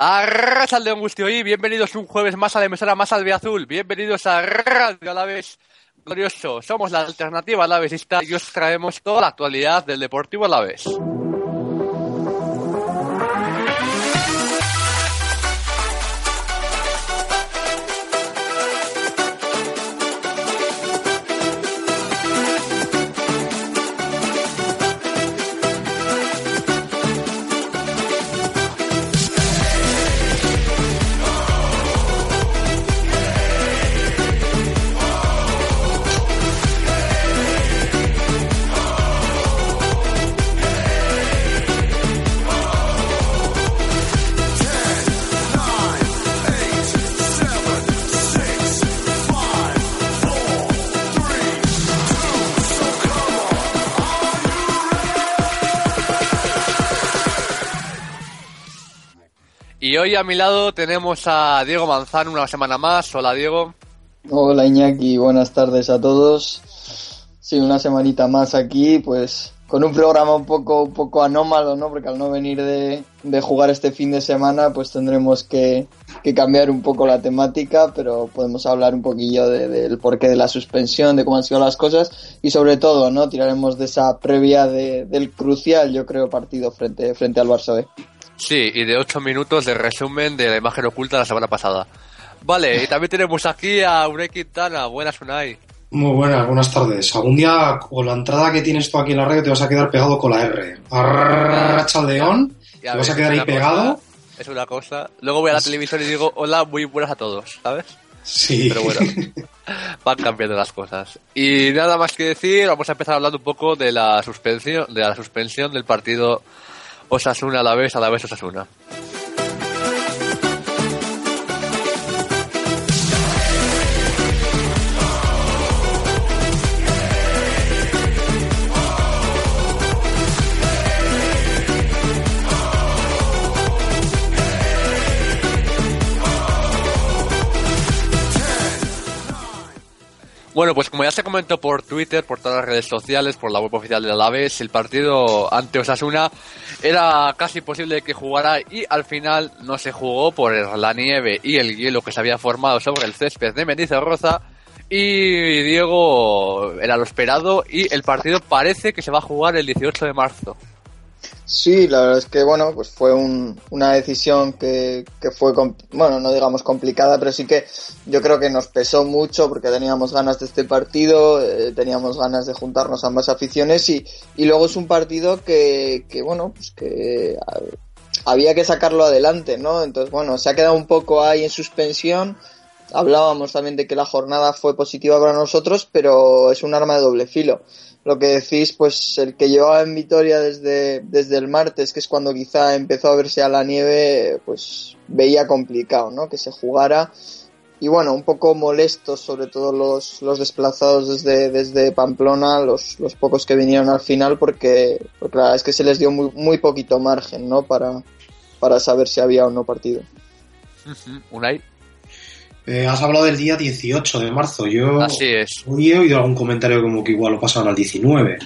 Arracha León Gustio y bienvenidos un jueves más a la emisora más albiazul. Bienvenidos a Radio Alaves Glorioso. Somos la alternativa alavesista y os traemos toda la actualidad del Deportivo Alaves. Hoy a mi lado tenemos a Diego Manzano una semana más. Hola Diego. Hola Iñaki, buenas tardes a todos. Sí, una semanita más aquí, pues con un programa un poco, un poco anómalo, ¿no? Porque al no venir de, de jugar este fin de semana, pues tendremos que, que, cambiar un poco la temática, pero podemos hablar un poquillo de, del porqué de la suspensión, de cómo han sido las cosas y sobre todo, ¿no? Tiraremos de esa previa de, del crucial, yo creo, partido frente, frente al Barça. Sí, y de 8 minutos de resumen de la imagen oculta de la semana pasada. Vale, y también tenemos aquí a Unai Quintana. Buenas, Unai. Muy buenas, buenas tardes. Algún día con la entrada que tienes tú aquí en la radio te vas a quedar pegado con la R. Arracha León, te vas a quedar ahí pegado. Cosa, es una cosa. Luego voy a la televisión y digo, hola, muy buenas a todos, ¿sabes? Sí. Pero bueno, van cambiando las cosas. Y nada más que decir, vamos a empezar hablando un poco de la suspensión, de la suspensión del partido Osasuna a la vez, a la vez Osasuna. Bueno, pues como ya se comentó por Twitter, por todas las redes sociales, por la web oficial de Alavés, el partido ante Osasuna era casi posible que jugara y al final no se jugó por la nieve y el hielo que se había formado sobre el césped de Mendizorroza y Diego era lo esperado y el partido parece que se va a jugar el 18 de marzo. Sí, la verdad es que bueno, pues fue un, una decisión que, que fue, bueno, no digamos complicada, pero sí que yo creo que nos pesó mucho porque teníamos ganas de este partido, eh, teníamos ganas de juntarnos ambas aficiones y, y luego es un partido que, que bueno, pues que había que sacarlo adelante, ¿no? Entonces, bueno, se ha quedado un poco ahí en suspensión. Hablábamos también de que la jornada fue positiva para nosotros, pero es un arma de doble filo lo que decís, pues el que llevaba en Vitoria desde, desde el martes, que es cuando quizá empezó a verse a la nieve, pues veía complicado, ¿no? Que se jugara. Y bueno, un poco molestos, sobre todo los, los desplazados desde, desde Pamplona, los, los pocos que vinieron al final, porque, porque la verdad es que se les dio muy, muy poquito margen, ¿no? Para, para saber si había o no partido. Uh -huh. Eh, has hablado del día 18 de marzo. Yo Así es. hoy he oído algún comentario como que igual lo pasaron al 19.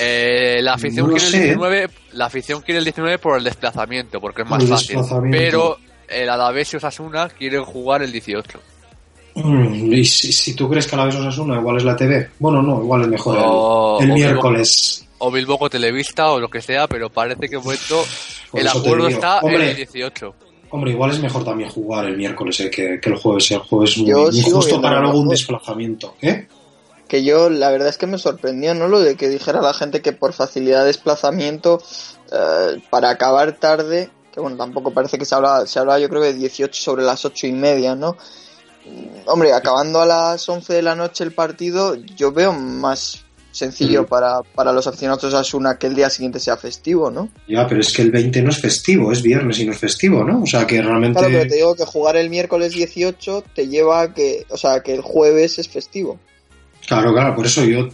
Eh, la, afición No quiere el 19, la afición quiere el 19 por el desplazamiento, porque es más El fácil. Pero el Alavés y Osasuna quieren jugar el 18. Mm, y si, si tú crees que a la vez Osasuna igual es la TV, bueno, no, igual es mejor el- O- el, o miércoles. O Bilbao Televista o lo que sea, pero parece que Por el acuerdo está en el 18. Hombre, igual es mejor también jugar el miércoles eh, que, que el jueves. El jueves es muy, justo para luego un desplazamiento. ¿Eh? que yo la verdad es que me sorprendió, ¿no? Lo de que dijera la gente que por facilidad de desplazamiento eh, para acabar tarde, que bueno, tampoco parece que se hablaba, se hablaba yo creo de 18 sobre las ocho y media, ¿no? Mm, Hombre, acabando a las 11 de la noche el partido, yo veo más sencillo Mm. para, para los aficionados de Asuna que el día siguiente sea festivo, ¿no? Ya, pero es que el 20 no es festivo, es viernes y no es festivo, ¿no? O sea que realmente. Claro, pero te digo que jugar el miércoles 18 te lleva a que, o sea, que el jueves es festivo. Claro, claro, por eso yo,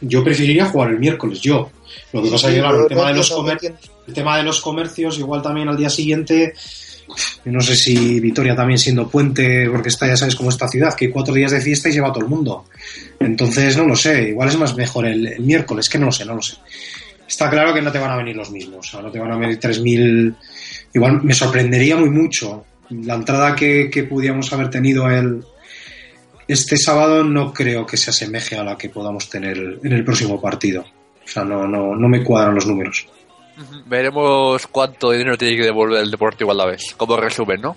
yo preferiría jugar el miércoles, yo. Lo que pasa es que, claro, el tema, de los comer- el tema de los comercios, igual también al día siguiente, no sé si Vitoria también siendo puente, porque está, ya sabes cómo esta ciudad, que hay cuatro días de fiesta y lleva todo el mundo. Entonces, no lo sé, igual es más mejor el, miércoles, que no lo sé, no lo sé. Está claro que no te van a venir los mismos, o sea, no te van a venir 3.000. Igual me sorprendería muy mucho. La entrada que, que pudiéramos haber tenido el, este sábado no creo que se asemeje a la que podamos tener en el próximo partido. O sea, no, no, no me cuadran los números. Veremos cuánto dinero tiene que devolver el Deportivo a la vez, como resumen, ¿no?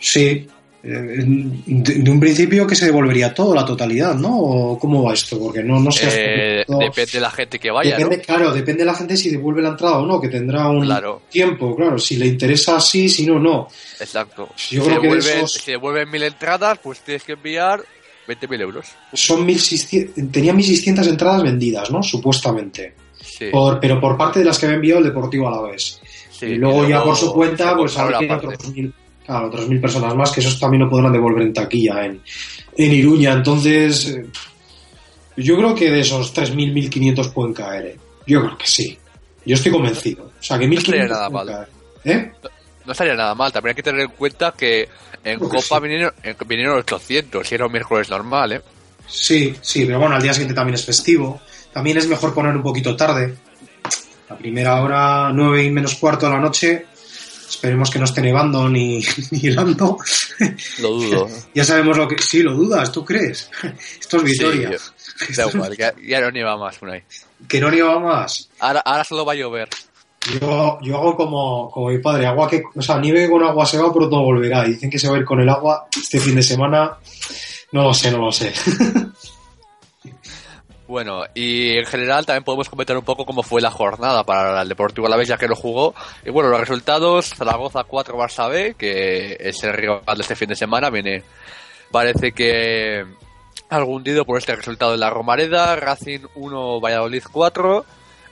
Sí, eh, de, un principio que se devolvería todo, la totalidad, ¿no? ¿O ¿Cómo va esto? Porque no, no sé. Eh, depende de la gente que vaya. Depende, Claro, depende de la gente si devuelve la entrada o no, que tendrá un tiempo, claro. Si le interesa sí, si no, no. Exacto. si, devuelven, si devuelven mil entradas, pues tienes que enviar 20.000 euros. Son 1600, tenía 1.600 entradas vendidas, ¿no? Supuestamente. Sí. Por, pero por parte de las que había enviado el Deportivo a la vez. Sí, y, luego ya por su cuenta, pues tiene otros 2.000 Claro, otras mil personas más, que esos también lo podrán devolver en taquilla en, en Iruña. Entonces, eh, yo creo que de esos 3.000, 1.500 pueden caer. ¿eh? Yo creo que sí. Yo estoy convencido. O sea, que 1.500 no pueden caer. ¿Eh? No, estaría nada mal. También hay que tener en cuenta que en Copa vinieron, vinieron 800 y era un miércoles normal, ¿eh? Sí, sí, pero bueno, al día siguiente también es festivo. También es mejor poner un poquito tarde. La primera hora, 9 y menos cuarto de la noche, Esperemos que no esté nevando ni, ni helando. Lo dudo. ya sabemos lo que. Sí, lo dudas, ¿tú crees? Esto es Vitoria. da igual, ya, no nieva más por ahí. ¿Que no nieva más? Ahora, ahora solo va a llover. Yo, yo hago como, como mi padre, agua que, o sea, nieve con agua se va, pero todo volverá. Dicen que se va a ir con el agua este fin de semana. No lo sé, no lo sé. Bueno, y en general también podemos comentar un poco cómo fue la jornada para el Deportivo Alavés ya que lo jugó. Y bueno, los resultados, Zaragoza 4 Barça B, que es el rival de este fin de semana, viene parece que algún hundido por este resultado de la Romareda, Racing 1 Valladolid 4.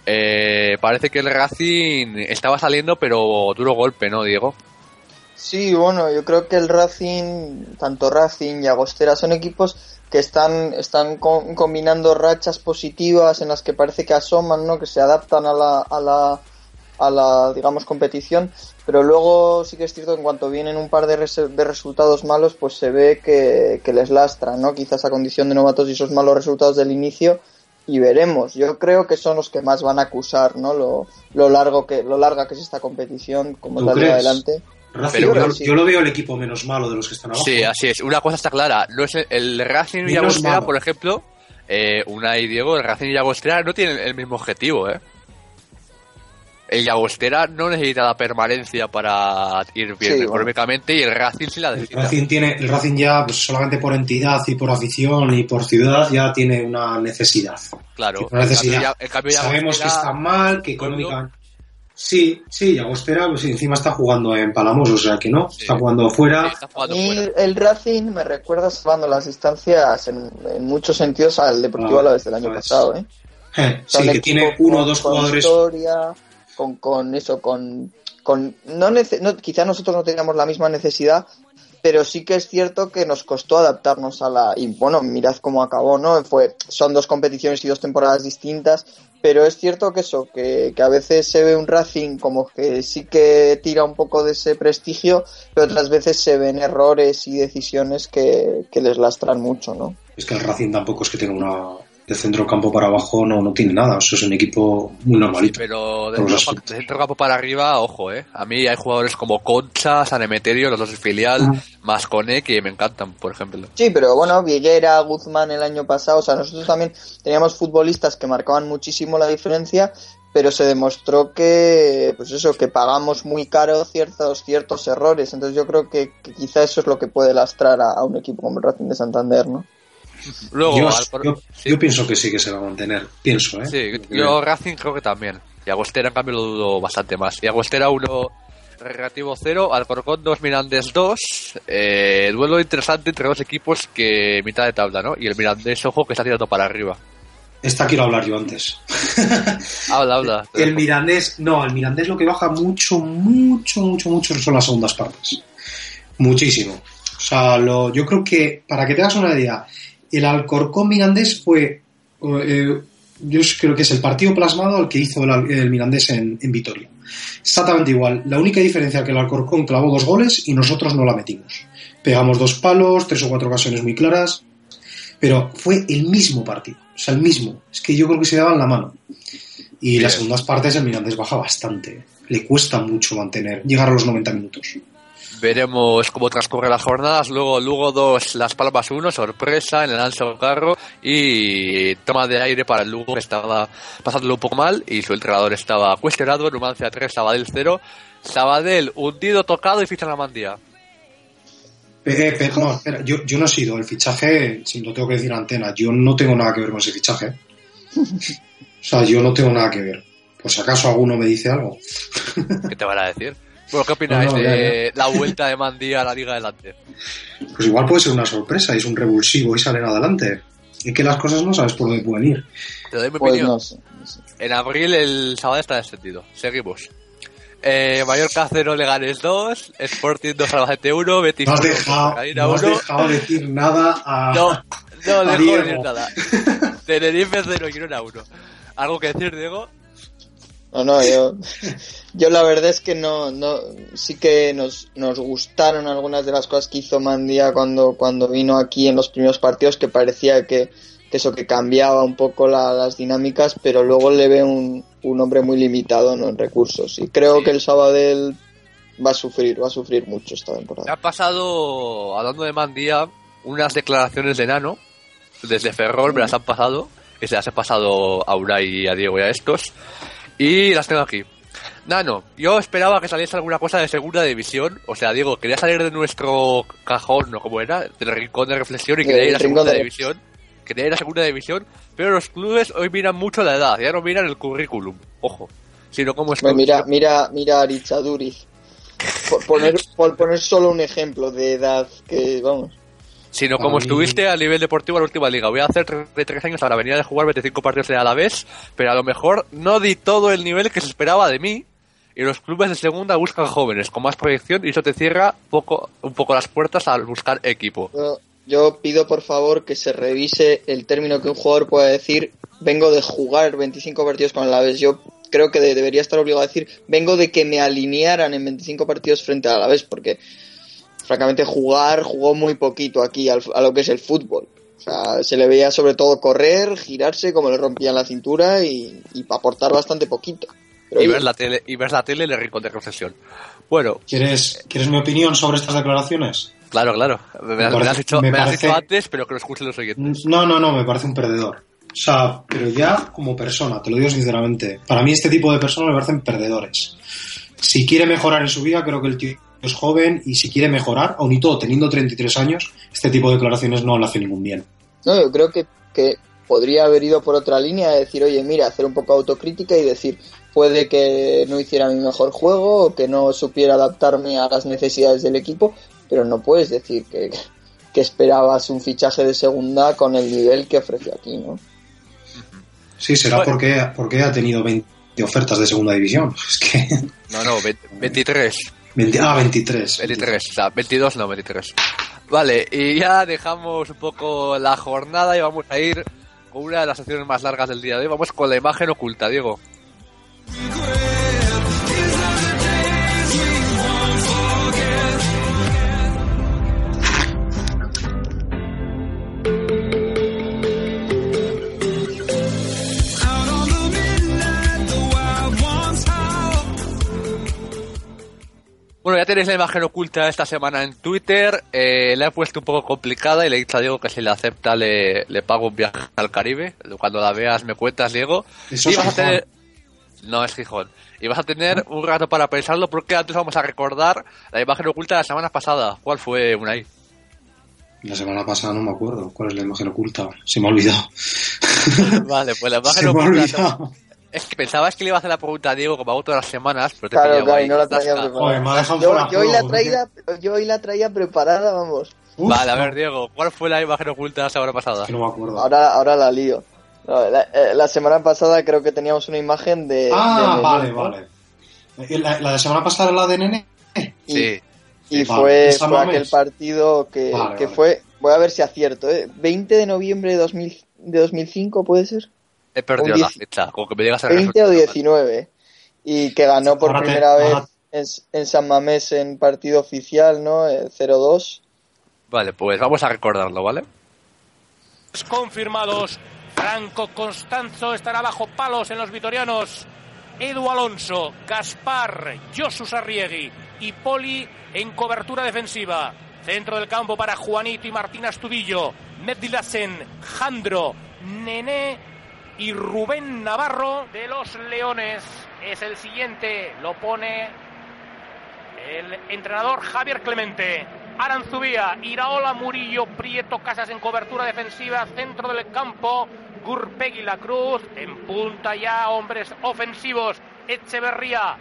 Eh, parece que el Racing estaba saliendo, pero duro golpe, ¿no, Diego? Sí, bueno, yo creo que el Racing, tanto Racing y Agostera son equipos que están, están combinando rachas positivas en las que parece que asoman, ¿no? que se adaptan a la, a la, a la digamos, competición, pero luego sí que es cierto que en cuanto vienen un par de, de resultados malos, pues se ve que, les lastra, ¿no? Quizás a condición de novatos y esos malos resultados del inicio, y veremos. Yo creo que son los que más van a acusar, ¿no? Lo, lo largo que, lo larga que es esta competición, como tal adelante yo, lo veo el equipo menos malo de los que están abajo. Sí, así es. Una cosa está clara. No es el, Racing y Llagostera, por ejemplo, eh, una y Diego, el Racing y Llagostera no tienen el mismo objetivo, ¿eh? El Llagostera no necesita la permanencia para ir bien económicamente y el Racing sí la necesita. El Racing, tiene, el Racing ya, pues, solamente por entidad y por afición y por ciudad, ya tiene una necesidad. Claro. Una necesidad. Sabemos que está mal, que económicamente Sí, sí, Agostera pues encima está jugando en Palamos, o sea que no, está jugando fuera. y el Racing me recuerda salvando las distancias en, muchos sentidos al Deportivo ah, desde el año pasado, ¿eh? eh sí, que tiene uno o dos jugadores. Historia, con, con eso, con, con no, no, quizá nosotros no teníamos la misma necesidad, pero sí que es cierto que nos costó adaptarnos a la y bueno mirad cómo acabó no fue son dos competiciones y dos temporadas distintas pero es cierto que eso, que, a veces se ve un Racing como que sí que tira un poco de ese prestigio, pero otras veces se ven errores y decisiones que, que les lastran mucho, ¿no? Es que el Racing tampoco es que tenga una, de centro campo para abajo no, no tiene nada. Eso es un equipo muy normalito. pero de centro, campo para arriba, ojo, ¿eh? A mí hay jugadores como Concha, San Emeterio, los dos filial, uh Mascone, que me encantan, por ejemplo. Sí, pero bueno, Viguera, Guzmán el año pasado, o sea, nosotros también teníamos futbolistas que marcaban muchísimo la diferencia, pero se demostró que, pues eso, que pagamos muy caro ciertos, ciertos errores. Entonces yo creo que, quizá eso es lo que puede lastrar a, a un equipo como el Racing de Santander, ¿no? Yo, pienso que sí que se va a mantener. Pienso, ¿eh? Sí, yo Racing creo que también. Y Agostera, en cambio, lo dudo bastante más. Y Agostera 1, relativo 0, Alcorcón 2, Mirandés 2. Eh, duelo interesante entre dos equipos que mitad de tabla, ¿no? Y el Mirandés, ojo, que está tirando para arriba. Esta quiero hablar yo antes. habla, habla. El Mirandés, no, el Mirandés lo que baja mucho, mucho, mucho, mucho son las segundas partes. Muchísimo. O sea, lo, yo creo que, para que te hagas una idea, el Alcorcón Mirandés fue, eh, yo creo que es el partido plasmado al que hizo el, Mirandés en, Vitoria. Exactamente igual. La única diferencia es que el Alcorcón clavó dos goles y nosotros no la metimos. Pegamos dos palos, tres o cuatro ocasiones muy claras, pero fue el mismo partido. O sea, el mismo. Es que yo creo que se daban la mano. Y las segundas partes el Mirandés baja bastante. Le cuesta mucho mantener, llegar a los 90 minutos. Veremos cómo transcurren las jornadas. Luego, Lugo 2, Las Palmas 1, sorpresa en el Anso Carro y toma de aire para el Lugo que estaba pasándolo un poco mal y su entrenador estaba cuestionado. Numancia 3, Sabadell 0. Sabadell hundido, tocado y ficha la mandía. Eh, eh, pero, no, espera, yo, yo no he sido el fichaje, si lo tengo que decir en antena, yo no tengo nada que ver con ese fichaje. O sea, yo no tengo nada que ver. Si acaso alguno me dice algo. ¿Qué te van a decir? Bueno, ¿qué opináis No, no, de la vuelta de Mandía a la Liga Adelante? Pues igual puede ser una sorpresa, es un revulsivo y salen adelante. Es que las cosas no sabes por dónde pueden ir. Te doy mi Pues opinión. no sé. no sé. En abril el sábado está descendido. Seguimos. Eh, Mallorca 0, Leganes 2, Sporting 2, Albacete 1, Betis No has 1, dejado, no has 1. dejado decir nada a... No, no a dejo decir nada. Tenerife 0, Girona 1. ¿Algo que decir, Diego? No, no, yo, yo la verdad es que no, no, sí que nos, nos gustaron algunas de las cosas que hizo Mandía cuando, cuando vino aquí en los primeros partidos, que parecía que, que eso que cambiaba un poco la- las dinámicas, pero luego le ve un, un hombre muy limitado ¿no? en recursos. Y creo Sí. que el Sabadell va a sufrir, va a sufrir mucho esta temporada. ha pasado, hablando de Mandía, unas declaraciones de Nano, desde Ferrol, me las han pasado, que se las he pasado a Unai y a Diego y a estos, y las tengo aquí. Nano, yo esperaba que saliese alguna cosa de segunda división, o sea, Diego, quería salir de nuestro cajón, ¿no? Como era, del rincón de reflexión y quería ir a rincón segunda de- división, quería ir a segunda división, pero los clubes hoy miran mucho la edad, ya no miran el currículum, ojo, sino cómo es Pues mira, mira, mira a Arichaduriz. Por poner, por poner solo un ejemplo de edad que, vamos. Sino como estuviste a nivel deportivo en la última liga. Voy a hacer 33 años ahora, venía de jugar 25 partidos en la vez, pero a lo mejor no di todo el nivel que se esperaba de mí. Y los clubes de segunda buscan jóvenes con más proyección y eso te cierra poco, un poco las puertas al buscar equipo. Yo, yo pido por favor que se revise el término que un jugador pueda decir vengo de jugar 25 partidos con el Alavés. Yo creo que de- debería estar obligado a decir vengo de que me alinearan en 25 partidos frente al Alavés porque francamente jugar jugó muy poquito aquí al- a lo que es el fútbol. O sea, se le veía sobre todo correr, girarse como le rompían la cintura y, y aportar bastante poquito. Pero Y ver la tele, y ver la tele en el rincón de concesión. Bueno, ¿Quieres, ¿Quieres mi opinión sobre estas declaraciones? claro, claro. Me, me parece- has, dicho, me me has parece- dicho antes, pero que lo escuchen los oyentes. No, no, no, me parece un perdedor. O sea, pero ya como persona, te lo digo sinceramente, para mí este tipo de personas me parecen perdedores. Si quiere mejorar en su vida, creo que el tío es joven y si quiere mejorar, aun y todo teniendo 33 años, este tipo de declaraciones no le hace ningún bien. No, yo creo que, que podría haber ido por otra línea de decir, oye, mira, hacer un poco autocrítica y decir, puede que no hiciera mi mejor juego o que no supiera adaptarme a las necesidades del equipo, pero no puedes decir que, que esperabas un fichaje de segunda con el nivel que ofrece aquí, ¿no? Sí, será Bueno. porque, porque ha tenido 20 ofertas de segunda división. Es que... No, no, 20 23. 20 ah, 23. 23, o sea, 22 no, 23. Vale, y ya dejamos un poco la jornada y vamos a ir con una de las secciones más largas del día de hoy. Vamos con la imagen oculta, Diego. Bueno, ya tenéis la imagen oculta esta semana en Twitter. Eh, la he puesto un poco complicada y le he dicho a Diego que si la acepta le, le pago un viaje al Caribe. Cuando la veas me cuentas, Diego. Eso y es vas a tener... No es Gijón. Y vas a tener un rato para pensarlo porque antes vamos a recordar la imagen oculta de la semana pasada. ¿Cuál fue, Unai? La semana pasada no me acuerdo cuál es la imagen oculta. Se me ha olvidado. vale, pues la imagen Se me ha olvidado. Es que pensabas que le iba a hacer la pregunta a Diego como hago todas las semanas, pero te Claro, claro, ahí. no la traía preparada. Joder, Yo, hoy la traía, yo hoy la traía preparada, vamos. Uf, Vale, a ver, Diego, ¿cuál fue la imagen oculta la semana pasada? que no me acuerdo. Ahora, ahora la lío. No, la, eh, la semana pasada creo que teníamos una imagen de... ah, de vale, vale. Eh, La, la de semana pasada era la de Nene. Y- Sí. Y Vale, fue, fue aquel partido que, Vale, que vale. fue, voy a ver si acierto, ¿eh? 20 de noviembre de, 2000, de 2005, ¿puede ser? He perdido la fecha, como que me digas el 20 o resultado. 19. y que ganó por primera vez en, San Mamés en partido oficial, ¿no? 0-2. Eh, vale, pues vamos a recordarlo, ¿vale? Confirmados. Franco Constanzo estará bajo palos en los vitorianos. Edu Alonso, Gaspar, Josus Arriegui y Poli en cobertura defensiva. Centro del campo para Juanito y Martín Astudillo. Medilasen, Jandro, Nené y Rubén Navarro de los Leones. Es el siguiente, lo pone el entrenador Javier Clemente. Aranzubía, Iraola, Murillo, Prieto, Casas en cobertura defensiva, centro del campo, Gurpegui La Cruz, en punta ya, hombres ofensivos, Echeverría,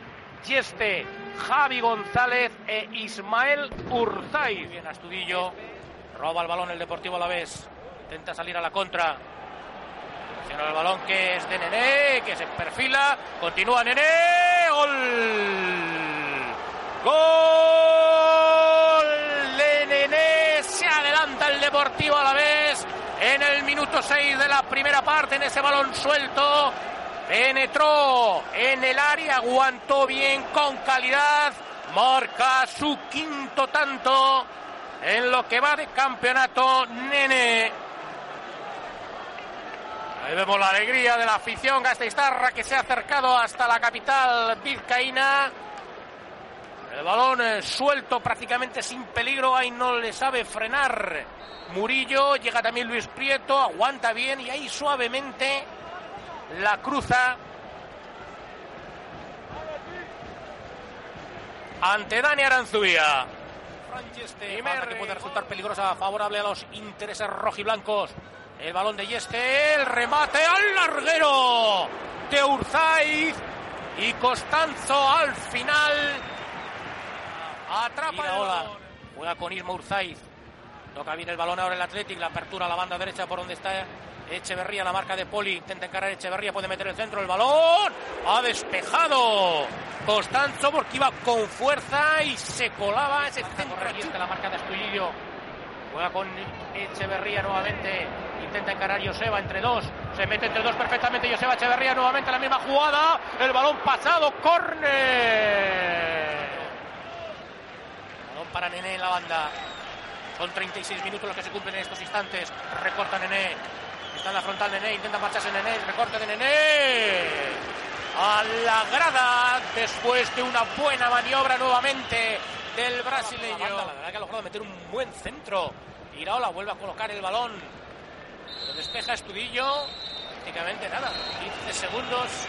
Yeste, Javi González e Ismael Urzay. Bien, Astudillo, roba el balón el Deportivo a la vez, intenta salir a la contra, Presiona el balón que es de Nené, que se perfila. Continúa Nené. Gol. Gol de Nené. Se adelanta el Deportivo a la vez. En el minuto 6 de la primera parte, en ese balón suelto. Penetró en el área, aguantó bien con calidad. Marca su quinto tanto en lo que va de campeonato. Nene Ahí vemos la alegría de la afición Gasteiztarra que se ha acercado hasta la capital vizcaína. El balón eh, suelto prácticamente sin peligro, ahí no le sabe frenar Murillo, llega también Luis Prieto, aguanta bien y ahí suavemente la cruza ante Dani Aranzubía. Primer que puede resultar peligrosa, favorable a los intereses rojiblancos. El balón de Yeste, el remate al larguero de Urzaiz y Costanzo al final. Atrapa el Juega con Isma Urzaiz. Toca bien el balón ahora el Athletic, la apertura a la banda derecha por donde está Echeverría, la marca de Poli, intenta encarar Echeverría, puede meter el centro, el balón ha despejado Costanzo porque iba con fuerza y se colaba ese centro. la marca de Astudillo, juega con Echeverría nuevamente, intenta encarar Joseba entre dos, se mete entre dos perfectamente Joseba Echeverría nuevamente la misma jugada, el balón pasado, córner. Balón para Nené en la banda. Son 36 minutos los que se cumplen en estos instantes. Recorta Nené. Está en la frontal Nené, intenta marcharse Nené, recorte de Nené. A la grada después de una buena maniobra nuevamente del brasileño. La, verdad que ha logrado meter un buen centro. Iraola vuelve a colocar el balón lo despeja Estudillo. Prácticamente nada. 15 segundos.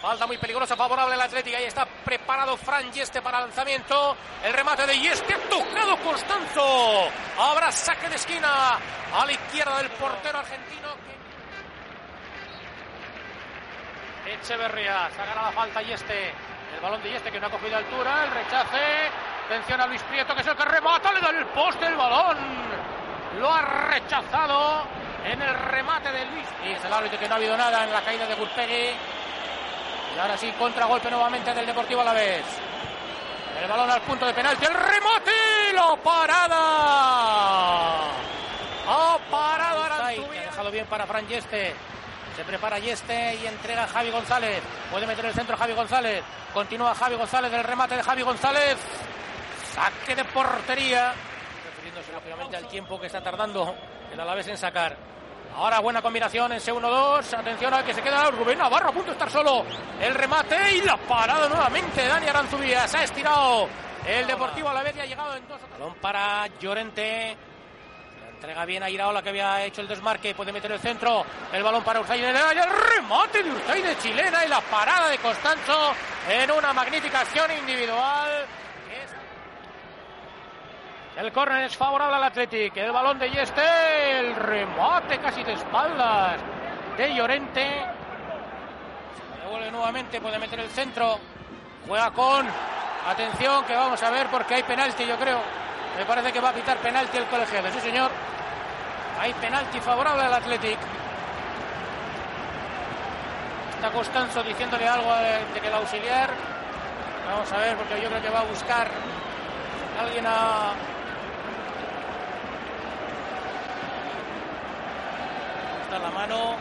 Falta muy peligrosa, favorable al Atlético. Ahí está preparado Fran Yeste para lanzamiento. El remate de Yeste ha tocado Constanzo. Habrá saque de esquina a la izquierda del portero argentino. Echeverría sacará la falta Yeste. El balón de Yeste que no ha cogido altura. El rechace. Atención a Luis Prieto, que es el que remata, le da el poste el balón. Lo ha rechazado en el remate de Luis. Y es el árbitro que no ha habido nada en la caída de Gurpegui. Y ahora sí, contragolpe nuevamente del Deportivo a la vez. El balón al punto de penalti, el remate, lo parada. Ha parado Aranzubia. Ha dejado bien para Fran Yeste. Se prepara Yeste y entrega a Javi González. Puede meter el centro Javi González. Continúa Javi González, el remate de Javi González. Saque de portería. Refiriéndose lógicamente al tiempo que está tardando el Alavés en sacar. Ahora buena combinación en C1-2. Atención al que se queda Rubén Navarro a punto de estar solo. El remate y la parada nuevamente. Dani Aranzubía se ha estirado. El Deportivo Alavés ya ha llegado en dos. Balón para Llorente. Entrega bien a Iraola que había hecho el desmarque. Puede meter el centro. El balón para Urzay. El remate de Urzay de chilena y la parada de Constanzo en una magnífica acción individual. El córner es favorable al Athletic. El balón de Yeste. El remate casi de espaldas de Llorente. Se devuelve nuevamente. Puede meter el centro. Juega con. Atención que vamos a ver porque hay penalti yo creo. Me parece que va a pitar penalti el colegiado. Sí señor. Hay penalti favorable al Athletic. Está Costanzo diciéndole algo de que el auxiliar. Vamos a ver porque yo creo que va a buscar alguien a, la mano.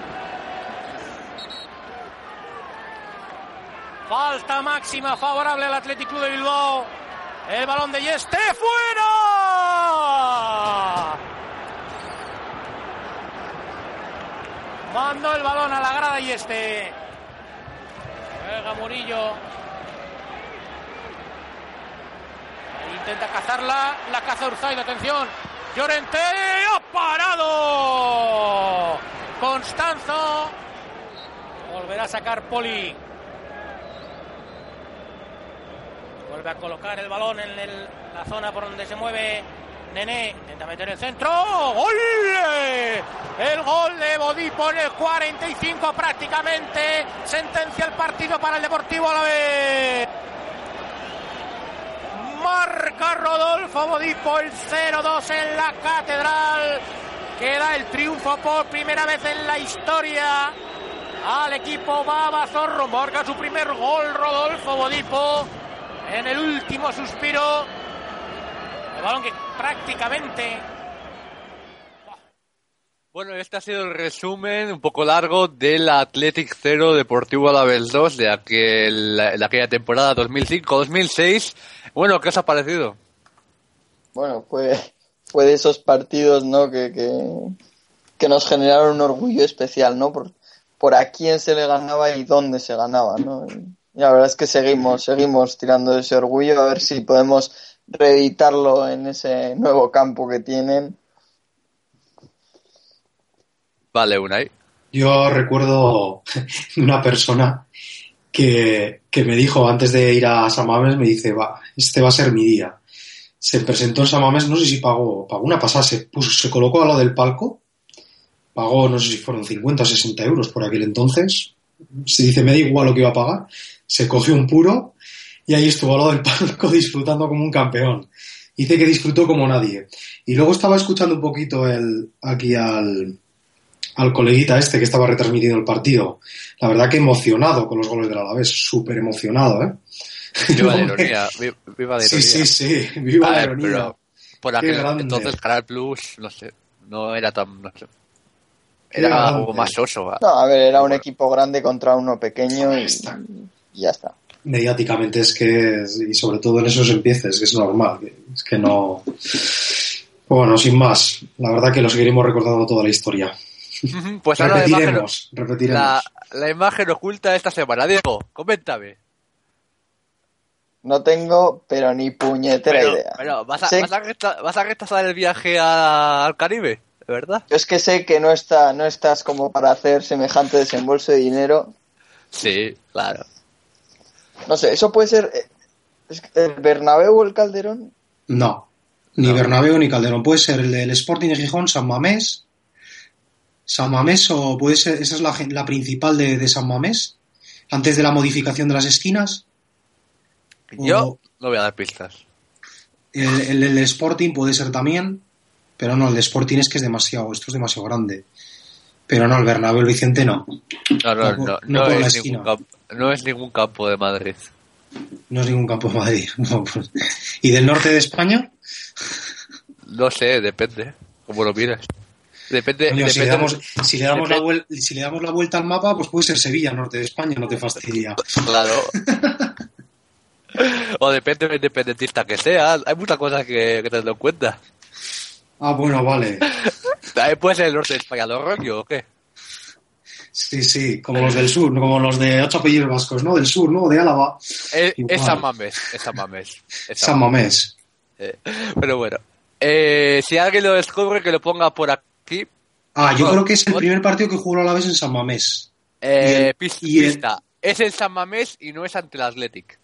Falta máxima favorable al Athletic Club de Bilbao. El balón de Yeste fuera. Mandó el balón a la grada Yeste. Juega Murillo. Intenta cazarla. La caza Urzaid. Atención. Llorente. ¡Ha parado! Constanzo. Volverá a sacar Poli. Vuelve a colocar el balón en la zona por donde se mueve Nené. Intenta meter el centro. ¡Gol! El gol de Bodipo en el 45 prácticamente. Sentencia el partido para el Deportivo a la vez. Marca Rodolfo Bodipo el 0-2 en la Catedral. Queda el triunfo por primera vez en la historia. Al equipo Baba Zorro marca su primer gol Rodolfo Bodipo en el último suspiro. El balón que prácticamente Bueno, este ha sido el resumen un poco largo del Athletic 0 Deportivo Alavés 2 de, aquel, de aquella temporada 2005-2006. Bueno, ¿qué os ha parecido? Bueno, fue, fue de esos partidos, ¿no? Que, que, que nos generaron un orgullo especial, ¿no? Por, por a quién se le ganaba y dónde se ganaba, ¿no? Y la verdad es que seguimos, seguimos tirando de ese orgullo a ver si podemos reeditarlo en ese nuevo campo que tienen. Vale, Unai. Yo recuerdo una persona que, que me dijo antes de ir a San Mamés, me dice, va, este va a ser mi día. Se presentó en San Mamés, no sé si pagó, pagó una pasada, se, puso, se colocó a lo del palco, pagó, no sé si fueron 50 o 60 euros por aquel entonces. Se dice, me da igual lo que iba a pagar. Se cogió un puro y ahí estuvo al lado del palco disfrutando como un campeón. Dice que disfrutó como nadie. Y luego estaba escuchando un poquito el, aquí al, al coleguita este que estaba retransmitiendo el partido. La verdad que emocionado con los goles del Alavés, súper emocionado, ¿eh? Viva la ironía, vi- viva la ironía. Sí, sí, sí, viva A la ver, ironía. pero por aquel grande. entonces Canal Plus, no sé, no era tan, no sé. Era algo más soso. va. No, a ver, era un Bueno. equipo grande contra uno pequeño y, y ya está. Mediáticamente es que, y sobre todo en esos empieces, que es normal, es que no... Bueno, sin más, la verdad que lo seguiremos recordando toda la historia. Pues ahora la imagen, Repetiremos, repetiremos. la, la imagen oculta esta semana. Diego, coméntame. No tengo, pero ni puñetera Pero, idea. pero, ¿vas, a, Sé- vas, a resta- vas a retrasar el viaje a- al Caribe? ¿De verdad? Yo es que sé que no está, no estás como para hacer semejante desembolso de dinero. Sí, claro. No sé, eso puede ser eh, es que el Bernabéu o el Calderón. No, ni No. Bernabéu ni Calderón. Puede ser el del Sporting de Gijón, San Mamés. San Mamés o puede ser, esa es la, la principal de, de San Mamés, antes de la modificación de las esquinas. Yo O- no voy a dar pistas. El, el del Sporting puede ser también, pero no, el de Sporting es que es demasiado, esto es demasiado grande. Pero no, el Bernabéu, el Vicente no. No, no, No, no, no no, por la es esquina. ningún campo, no es ningún campo de Madrid. No es ningún campo de Madrid. No, pues- ¿Y del norte de España? No sé, depende. Como lo mires. Depende. Coño, si, le damos, si, le damos la depende- vuel- si le damos la vuelta al mapa, pues puede ser Sevilla, norte de España, no te fastidia. Claro. o depende del independentista que sea. Hay muchas cosas que, que tenerlo en cuenta. Ah, bueno, vale. Puede ser el norte de España, los rollo o qué. Sí, sí, como los del sur, como los de ocho apellidos vascos, ¿no? Del sur, ¿no? De Álava. Es, Igual. es San Mamés. Es San Mamés. es San Mamés. Eh, Pero bueno. Eh, si alguien lo descubre, que lo ponga por aquí. Ah, yo No, creo que es el no. primer partido que jugó Alavés en San Mamés. Eh, Y el- pis- y el- pista. Es el San Mamés y no es ante el Athletic.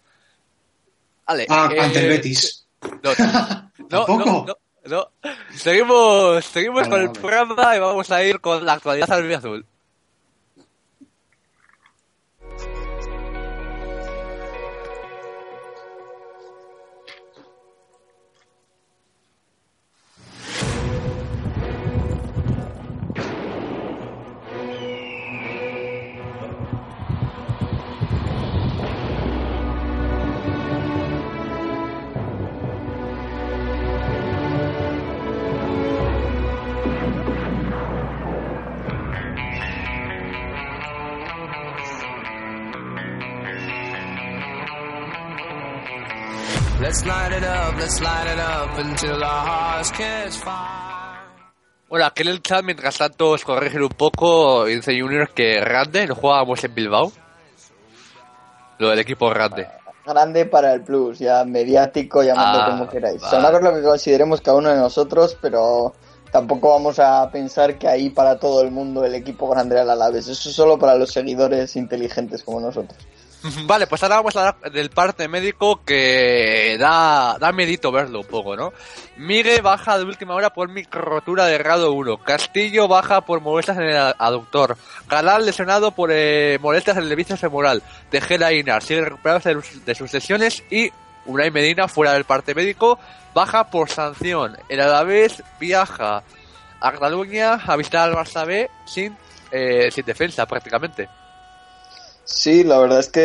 Vale. Ah, eh, ante el Betis. No, no, no, ¿Tampoco? no, no. Seguimos, seguimos Vale, con el vale. programa y vamos a ir con la actualidad al azul. Light it up, let's light it up until our hearts catch fire. Bueno, aquí en el chat, mientras tanto, os corrigen un poco, dice Junior que Grande, no jugábamos en Bilbao. Lo del equipo Grande. Grande para el plus, ya mediático, llamadlo Ah, como queráis. vale. Lo que consideremos cada uno de nosotros, pero tampoco vamos a pensar que ahí para todo el mundo el equipo grande era el Alavés. Eso es solo para los seguidores inteligentes como nosotros. Vale, pues ahora vamos a hablar del parte médico que da, da miedito verlo un poco, ¿no? Migue baja de última hora por microtura de grado 1. Castillo baja por molestias en el aductor. Galán lesionado por eh, molestias en el bíceps femoral. Tejera Inar sigue recuperándose de, sus- de sus lesiones y Unai Medina fuera del parte médico baja por sanción. El Alavés viaja a Cataluña a visitar al Barça B sin, eh, sin defensa prácticamente. Sí, la verdad es que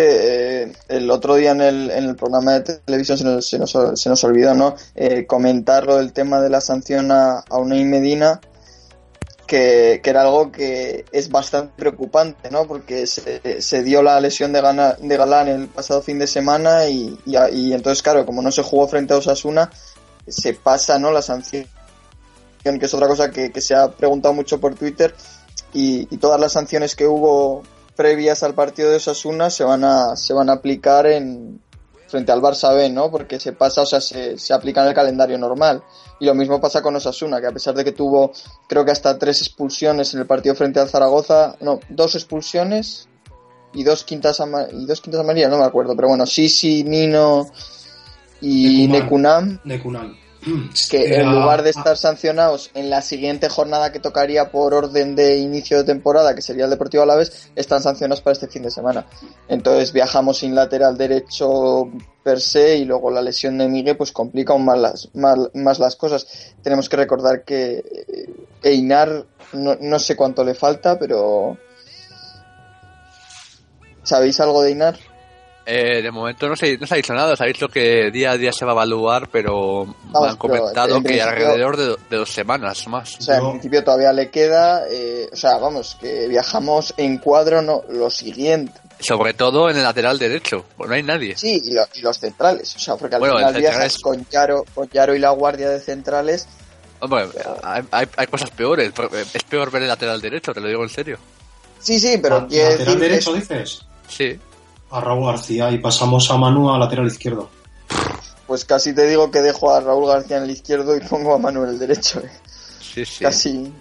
eh, el otro día en el, en el programa de televisión se nos, se nos, se nos olvidó ¿no? Eh, comentar lo del tema de la sanción a, a Unai Medina, que, que era algo que es bastante preocupante, ¿no? porque se, se dio la lesión de, Gana- de Galán el pasado fin de semana y, y, entonces, claro, como no se jugó frente a Osasuna, se pasa ¿no? la sanción, que es otra cosa que, que se ha preguntado mucho por Twitter, y, y todas las sanciones que hubo previas al partido de Osasuna se van a se van a aplicar en frente al Barça B, ¿no? Porque se pasa, o sea, se, se aplica en el calendario normal. Y lo mismo pasa con Osasuna, que a pesar de que tuvo, creo que hasta tres expulsiones en el partido frente al Zaragoza, no, dos expulsiones y dos quintas y dos quintas amarillas, no me acuerdo, pero bueno, Sisi, Nino y Nekunam. Nekunam. Que en lugar de estar sancionados en la siguiente jornada que tocaría por orden de inicio de temporada, que sería el Deportivo Alavés, están sancionados para este fin de semana. Entonces viajamos sin lateral derecho per se y luego la lesión de Miguel pues complica aún más las, más, más las cosas. Tenemos que recordar que eh, Einar no, no sé cuánto le falta, pero ¿sabéis algo de Einar? Eh, de momento no se, no se ha dicho nada, se ha dicho que día a día se va a evaluar, pero me Vamos, han pero comentado en que alrededor de, de dos semanas más. O sea, en principio todavía le queda, eh, o sea, vamos, que viajamos en cuadro no, lo siguiente. Sobre todo en el lateral derecho, pues no hay nadie. Sí, y, lo- y los centrales, o sea, porque al Bueno, final viajas centrales- con Yaro, con Yaro y la guardia de centrales. Hombre, hay, hay- hay cosas peores, es peor ver el lateral derecho, te lo digo en serio. Sí, sí, pero Ah, lateral derecho, dices. Sí, A Raúl García y pasamos a Manu a lateral izquierdo. pues casi te digo que dejo a Raúl García en el izquierdo y pongo a Manuel el derecho. eh. sí, sí. Casi.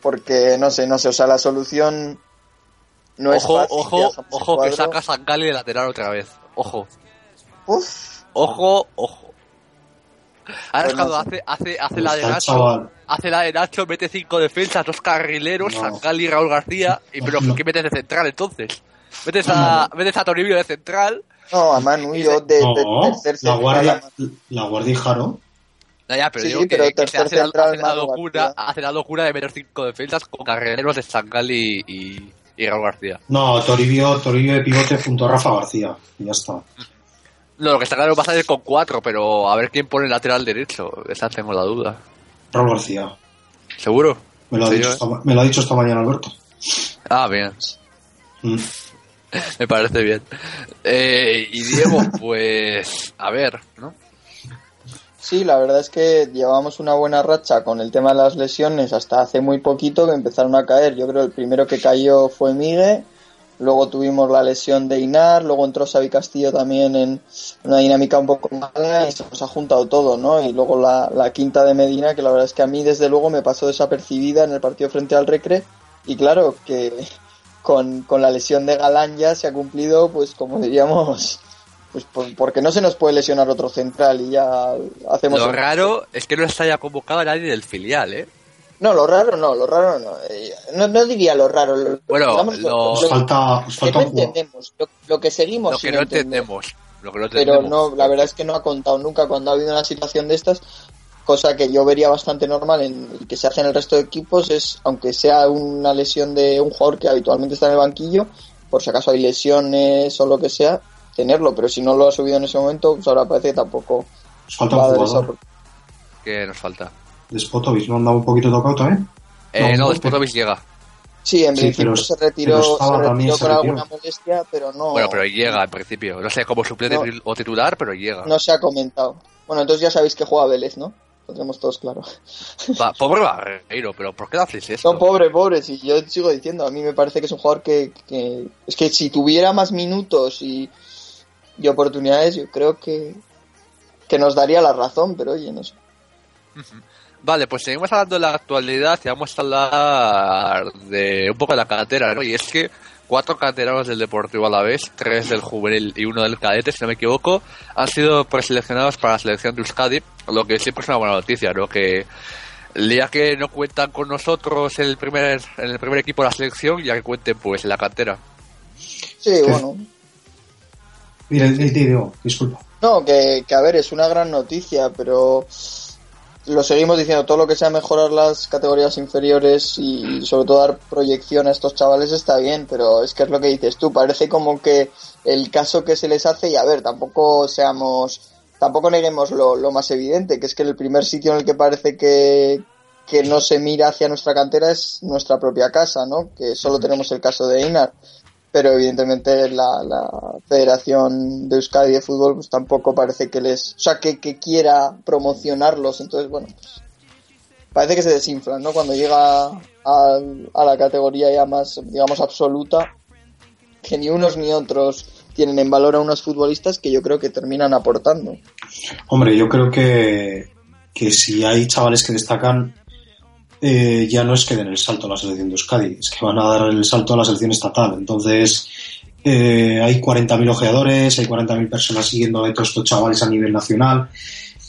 Porque no sé, no sé, o sea, la solución no es ojo, fácil. ojo, en ojo que cuadro. saca a Sangali de lateral otra vez. Ojo, Uf, ojo, ojo. Ahora es Pues cuando hace, hace, hace la de Nacho, chaval. hace la de Nacho, mete cinco defensas, dos carrileros, No. Sangali y Raúl García, y pero No. ¿qué metes de central entonces? Metes a, metes a Toribio de central, no, a Manu y yo de, de tercer la central guardia, a- la guardia y Jaro. No, ya, pero Sí, digo sí, que, pero que se hace, la, central, hace la Manu locura, hace la locura de meter cinco defensas con carrileros de Sangali y, y Raúl García. No, Toribio, Toribio de pivote junto a Rafa García. Y ya está. No, lo que está claro va a salir con cuatro, pero a ver quién pone el lateral derecho. Esa tengo la duda. Raúl García. ¿Seguro? Me lo, ha dicho esta, me lo ha dicho esta mañana Alberto. Ah, bien. Mm. Me parece bien. Eh, y Diego, pues, a ver, ¿no? Sí, la verdad es que llevamos una buena racha con el tema de las lesiones hasta hace muy poquito que empezaron a caer. Yo creo que el primero que cayó fue Migue, luego tuvimos la lesión de Inar, luego entró Xavi Castillo también en una dinámica un poco mala y se nos ha juntado todo, ¿no? Y luego la, la quinta de Medina, que la verdad es que a mí desde luego me pasó desapercibida en el partido frente al Recre y claro que con, con la lesión de Galán ya se ha cumplido, pues como diríamos, pues por- porque no se nos puede lesionar otro central y ya hacemos... Lo el- raro es que no se haya convocado a nadie del filial, ¿eh? No, lo raro no, lo raro no. Eh, No, no diría lo raro. lo- Bueno, digamos, lo- Os falta, os que no entendemos, lo, lo que seguimos Lo que no entendemos. Lo que no Pero no, la verdad es que no ha contado nunca cuando ha habido una situación de estas, cosa que yo vería bastante normal en y que se hace en el resto de equipos, es, aunque sea una lesión de un jugador que habitualmente está en el banquillo, por si acaso hay lesiones o lo que sea, tenerlo, pero si no lo ha subido en ese momento, pues ahora parece que tampoco falta va a un dar esa. ¿Qué nos falta? Despotovic, ¿no han dado un poquito tocado también? Eh, No, no, llega. Sí, en Sí, principio se retiró, se retiró con alguna molestia, pero no, Bueno, pero llega en principio. No sé como suplente No. o titular, pero llega. no se ha comentado. Bueno, entonces ya sabéis que juega Vélez, ¿no? Lo tenemos todos claro. Va- pobre Barreiro, pero ¿por qué le hacéis esto? No, pobre, pobre, si yo sigo diciendo, a mí me parece que es un jugador que, que- es que si tuviera más minutos y, y oportunidades, yo creo que, que nos daría la razón, pero oye, no sé. Vale, pues seguimos hablando de la actualidad y vamos a hablar de un poco de la cantera, ¿no? Y es que cuatro canteranos del Deportivo Alavés, tres del juvenil y uno del cadete, si no me equivoco, han sido preseleccionados para la selección de Euskadi, lo que siempre es una buena noticia, ¿no? Que el día que no cuentan con nosotros en el primer, en el primer equipo de la selección, ya que cuenten pues en la cantera. Sí, bueno. Mira, disculpa. No, que, que a ver, es una gran noticia, pero lo seguimos diciendo, todo lo que sea mejorar las categorías inferiores y sobre todo dar proyección a estos chavales está bien, pero es que es lo que dices tú, parece como que el caso que se les hace, y a ver, tampoco seamos, tampoco neguemos lo, lo más evidente, que es que el primer sitio en el que parece que, que no se mira hacia nuestra cantera es nuestra propia casa, ¿no? Que solo tenemos el caso de Einar pero evidentemente la, la Federación de Euskadi de Fútbol pues tampoco parece que les, o sea, que, que quiera promocionarlos, entonces bueno, pues, parece que se desinflan, ¿no? Cuando llega a, a la categoría ya más, digamos, absoluta, que ni unos ni otros tienen en valor a unos futbolistas que yo creo que terminan aportando. Hombre, yo creo que, que si hay chavales que destacan, eh, ya no es que den el salto a la selección de Euskadi, es que van a dar el salto a la selección estatal. Entonces, eh, hay 40.000 ojeadores, hay 40.000 personas siguiendo a todos estos chavales a nivel nacional.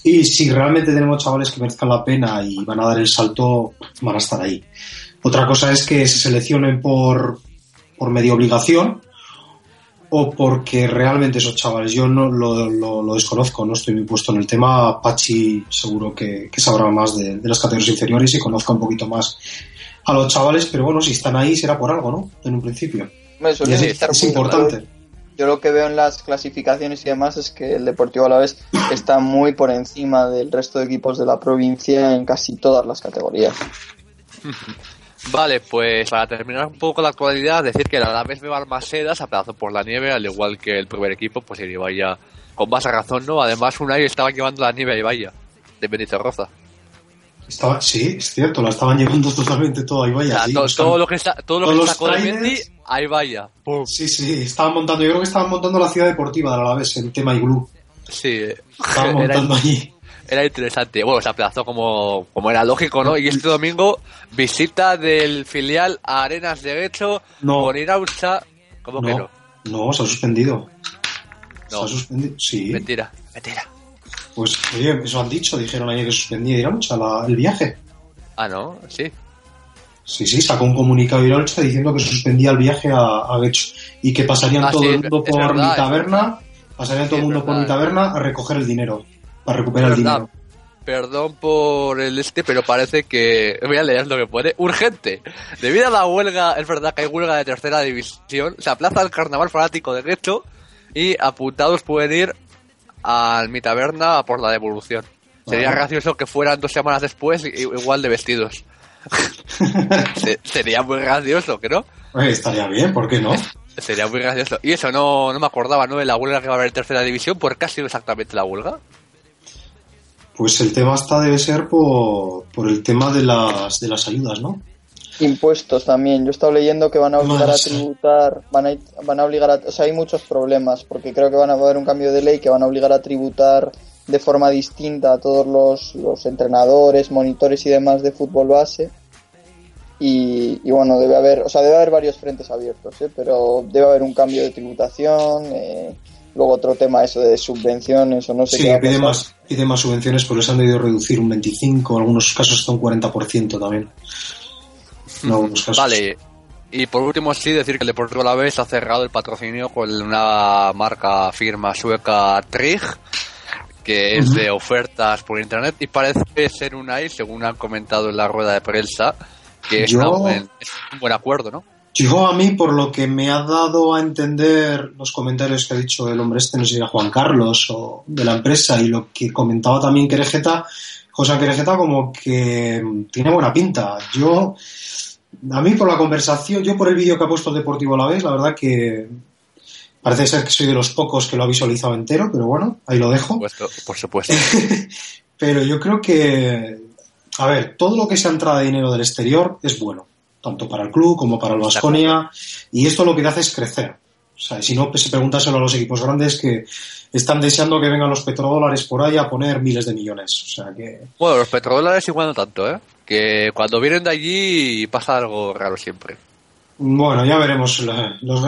Y si realmente tenemos chavales que merezcan la pena y van a dar el salto, van a estar ahí. Otra cosa es que se seleccionen por, por medio obligación o porque realmente esos chavales, yo no lo, lo- lo desconozco, no estoy muy puesto en el tema. Pachi seguro que, que sabrá más de, de las categorías inferiores y conozca un poquito más a los chavales, pero bueno, si están ahí será por algo, ¿no? En un principio. Es, estar es muy- importante. Yo lo que veo en las clasificaciones y demás es que el Deportivo Alavés está muy por encima del resto de equipos de la provincia en casi todas las categorías. Vale, pues para terminar un poco la actualidad, decir que el Alavés de Balmaseda se aplazó por la nieve, al igual que el primer equipo, pues el Ibaya con más razón, ¿no? Además, Unai estaba llevando la nieve a Ibaya, de Benizorroza. Estaba, sí, es cierto, la estaban llevando totalmente todo ahí, O vaya. sea, sí, to- están- todo lo que está, todo lo que sacó de trailers- Mendy, a Ibaya. ¡Pum! Sí, sí, estaban montando, yo creo que estaban montando la ciudad deportiva de Alavés en tema iglú. Sí, Estaban montando allí. Era interesante. Bueno, se aplazó como, como era lógico, ¿no? Y este domingo, visita del filial a Arenas de Guecho No. con Iraucha. ¿Cómo que no? No, se ha suspendido. Se No. ha suspendido. Sí. Mentira, mentira. Pues, oye, eso han dicho, dijeron ayer que suspendía Iraucha la- el viaje. Ah, no, sí. Sí, sí, sacó un comunicado Iraucha diciendo que suspendía el viaje a, a Guecho y que pasarían Ah, todo sí, el mundo por verdad, mi taberna, pasarían todo el es mundo por mi taberna a recoger el dinero, para recuperar el dinero. Perdón por el este, pero parece que. Voy a leer lo que pone. Urgente. Debido a la huelga, es verdad que hay huelga de tercera división, se aplaza el carnaval fanático de Guecho y apuntados pueden ir al mi taberna a por la devolución. Sería gracioso que fueran dos semanas después igual de vestidos. Se- Sería muy gracioso, ¿que no? Oye, estaría bien, ¿por qué no? Sería muy gracioso. Y eso no, no me acordaba, ¿no? De la huelga que va a haber en tercera división. ¿Por qué ha sido exactamente la huelga? Pues el tema está debe ser por, por el tema de las, de las ayudas, ¿no? Impuestos también. Yo he estado leyendo que van a obligar a tributar, van a, van a obligar a, o sea, hay muchos problemas, porque creo que van a haber un cambio de ley que van a obligar a tributar de forma distinta a todos los, los entrenadores, monitores y demás de fútbol base. Y, y bueno, debe haber, o sea, debe haber varios frentes abiertos, ¿eh? pero debe haber un cambio de tributación, eh, luego otro tema eso de subvenciones o no sé Sí, qué. a pide más, pide más subvenciones, pero les han debido reducir un 25, en algunos casos hasta un 40% también. En algunos casos. Vale. Y por último, sí, decir que el Deportivo Alavés ha cerrado el patrocinio con una marca firma sueca Trig, que es de ofertas por internet y parece ser una y según han comentado en la rueda de prensa, que es, Yo- una buen- es un buen acuerdo, ¿no? Yo a mí, por lo que me ha dado a entender los comentarios que ha dicho el hombre este, no sé si era Juan Carlos o de la empresa, y lo que comentaba también Querejeta, José Querejeta como que tiene buena pinta. Yo A mí por la conversación, yo por el vídeo que ha puesto el Deportivo a la vez, la verdad que parece ser que soy de los pocos que lo ha visualizado entero, pero bueno, ahí lo dejo. Por supuesto. Por supuesto. pero yo creo que, a ver, todo lo que sea entrada de dinero del exterior es bueno, tanto para el club como para el Vasconia, y esto lo que hace es crecer. O sea, si no, pues, pregúntaselo a los equipos grandes que están deseando que vengan los petrodólares por ahí a poner miles de millones. O sea que. Bueno, los petrodólares igual no tanto, ¿eh? Que cuando vienen de allí pasa algo raro siempre. Bueno, ya veremos. Los,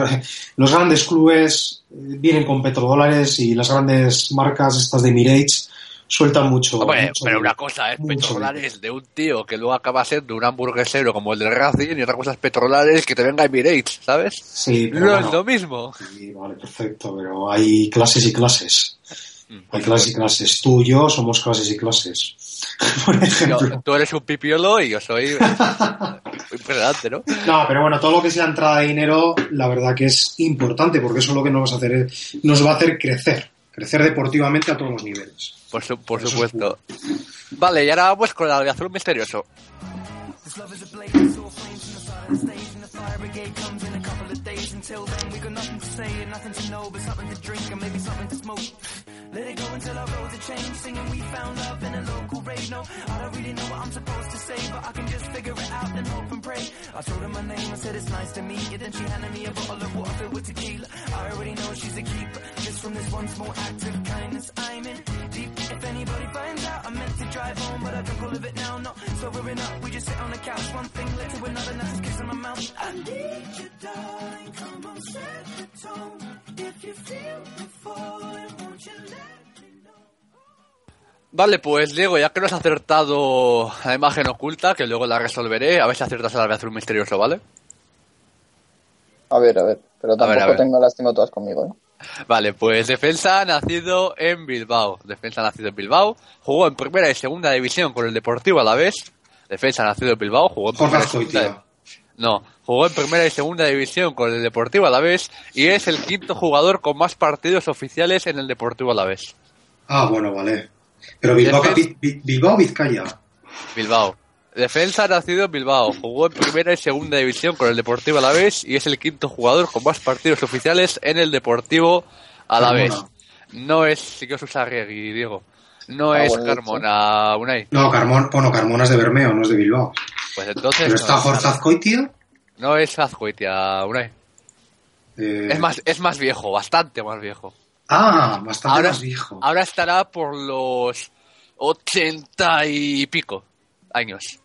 los grandes clubes eh, vienen con petrodólares y las grandes marcas, estas de Emirates, sueltan mucho. Hombre, mucho pero una cosa es Mucho petrodólares de un tío que luego acaba siendo un hamburguesero como el del Racing y otra cosa es petrodólares que te venga Emirates, ¿sabes? Sí, pero No bueno, es lo mismo. sí, vale, perfecto, pero hay clases y clases. Mm, Hay clases y clases. Tú y yo somos clases y clases. Por Yo- ejemplo. tú eres un pipiolo y yo soy impresionante, ¿no? No, pero bueno, todo lo que sea entrada de dinero, la verdad que es importante, porque eso es lo que nos va a hacer, nos va a hacer crecer. Crecer deportivamente a todos los niveles. Por, su- por es supuesto. Vale, y ahora vamos con la de azul misterioso. From just just this one small act of kindness. I'm in deep. If anybody finds out, I meant to drive home, but I drunk all of it now. Sobering up, we just sit on the couch. One thing led to another, now she's kissing my mouth. I need you, darling. Come on, set the tone. If you feel the falling, won't you let me know? Vale, pues Diego, ya que no has acertado la imagen oculta, que luego la resolveré, a ver si aciertas a la de azul misterioso, ¿vale? A ver, a ver. Pero A ver, tampoco a ver. tengo lástima todas conmigo, ¿eh? Vale, pues defensa nacido en Bilbao. Defensa nacido en Bilbao. Jugó en primera y segunda división con el Deportivo a la vez. Defensa nacido en Bilbao. Jugó en primera y segunda. No, jugó en primera y segunda división con el Deportivo a la vez y es el quinto jugador con más partidos oficiales en el Deportivo a la vez. Ah, bueno, vale. Pero Bilbao, Bi- Bilbao Vizcaya. Bilbao. Defensa nacido en Bilbao. Jugó en primera y segunda división con el Deportivo a la vez y es el quinto jugador con más partidos oficiales en el Deportivo a la vez. Carmona. No es Siquio Susarriegui, Diego. No Ah, es bueno, Carmona Unai. No, Carmón, bueno, Carmona es de Bermeo, no es de Bilbao. Pues entonces Pero no, está es Jorge. Azcoitia. no es Azcoitia Unai. eh, Es más, es más viejo, bastante más viejo. Ah, bastante Ahora, más viejo. ahora estará por los ochenta y pico años.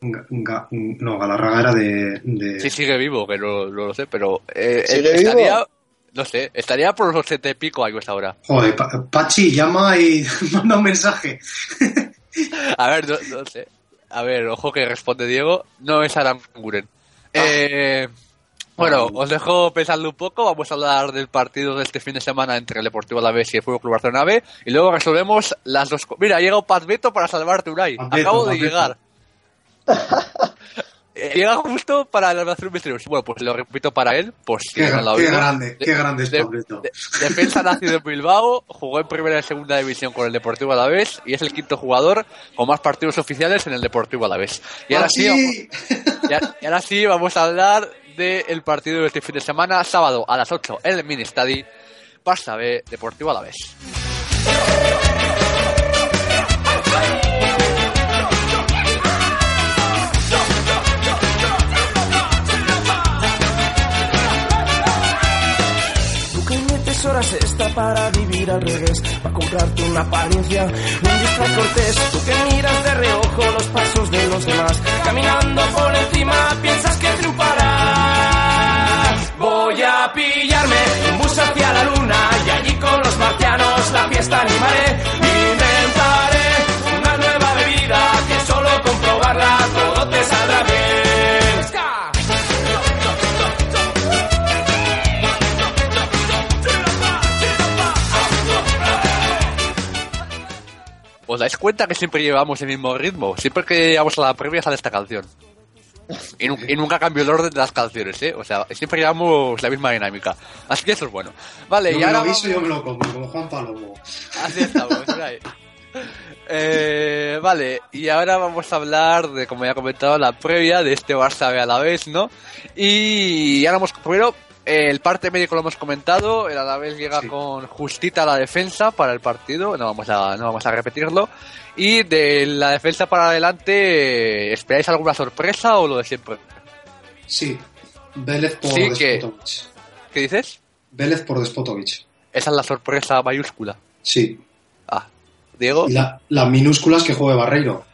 Ga- Ga- no, Galarraga era de... de- Sí, sigue vivo, que no, no lo sé, pero eh, ¿Sigue estaría, vivo? no sé, estaría por los ochenta y pico años ahora. Joder, Pa- Pachi, llama y manda un mensaje. A ver, no, no sé. A ver, ojo que responde Diego. No es Aranguren. Eh, bueno, os dejo pensando un poco. Vamos a hablar del partido de este fin de semana entre el Deportivo Alavés y el Fútbol Club Barcelona B. Y luego resolvemos las dos. Mira, ha llegado Pat Beto para salvarte, Unai. Beto, Acabo de llegar. Eh, Llega justo para la nación misteriosa. Bueno, pues lo repito para él, si Qué, lo ha qué grande, qué grande es de- de- defensa nacido en Bilbao, jugó en primera y segunda división con el Deportivo Alavés y es el quinto jugador con más partidos oficiales en el Deportivo Alavés. Y ahora sí, vamos, y a- y ahora sí vamos a hablar del partido de este fin de semana, sábado a las 8 en el Mini Stadi, Barça B, Deportivo Alavés. Horas extra para vivir al revés, para comprarte una apariencia, un disfraz cortés. Tú que miras de reojo los pasos de los demás, caminando por encima piensas que triunfarás. Voy a pillarme un bus hacia la luna y allí con los marcianos la fiesta animaré. Inventaré una nueva bebida que solo comprobarla todo te saldrá bien. ¿Os dais cuenta que siempre llevamos el mismo ritmo? Siempre que llegamos a la previa sale esta canción. Y, nu- y nunca cambio el orden de las canciones, ¿eh? O sea, siempre llevamos la misma dinámica. Así que eso es bueno. Vale, Yo y me ahora lo aviso, vamos- yo me lo como, como Juan Palomo. Así estamos. Eh, vale, y ahora vamos a hablar de, como ya he comentado, la previa de este Barça B a la vez, ¿no? Y ahora vamos, primero, el parte médico lo hemos comentado, el Alavés llega Sí. con justita la defensa para el partido, no vamos a, no vamos a repetirlo. Y de la defensa para adelante, ¿esperáis alguna sorpresa o lo de siempre? Sí, Vélez por Sí, que-. ¿Qué dices? Vélez por Despotovic. Esa es la sorpresa mayúscula. Sí. Ah, Diego. Y la- las minúsculas que juegue Barreiro.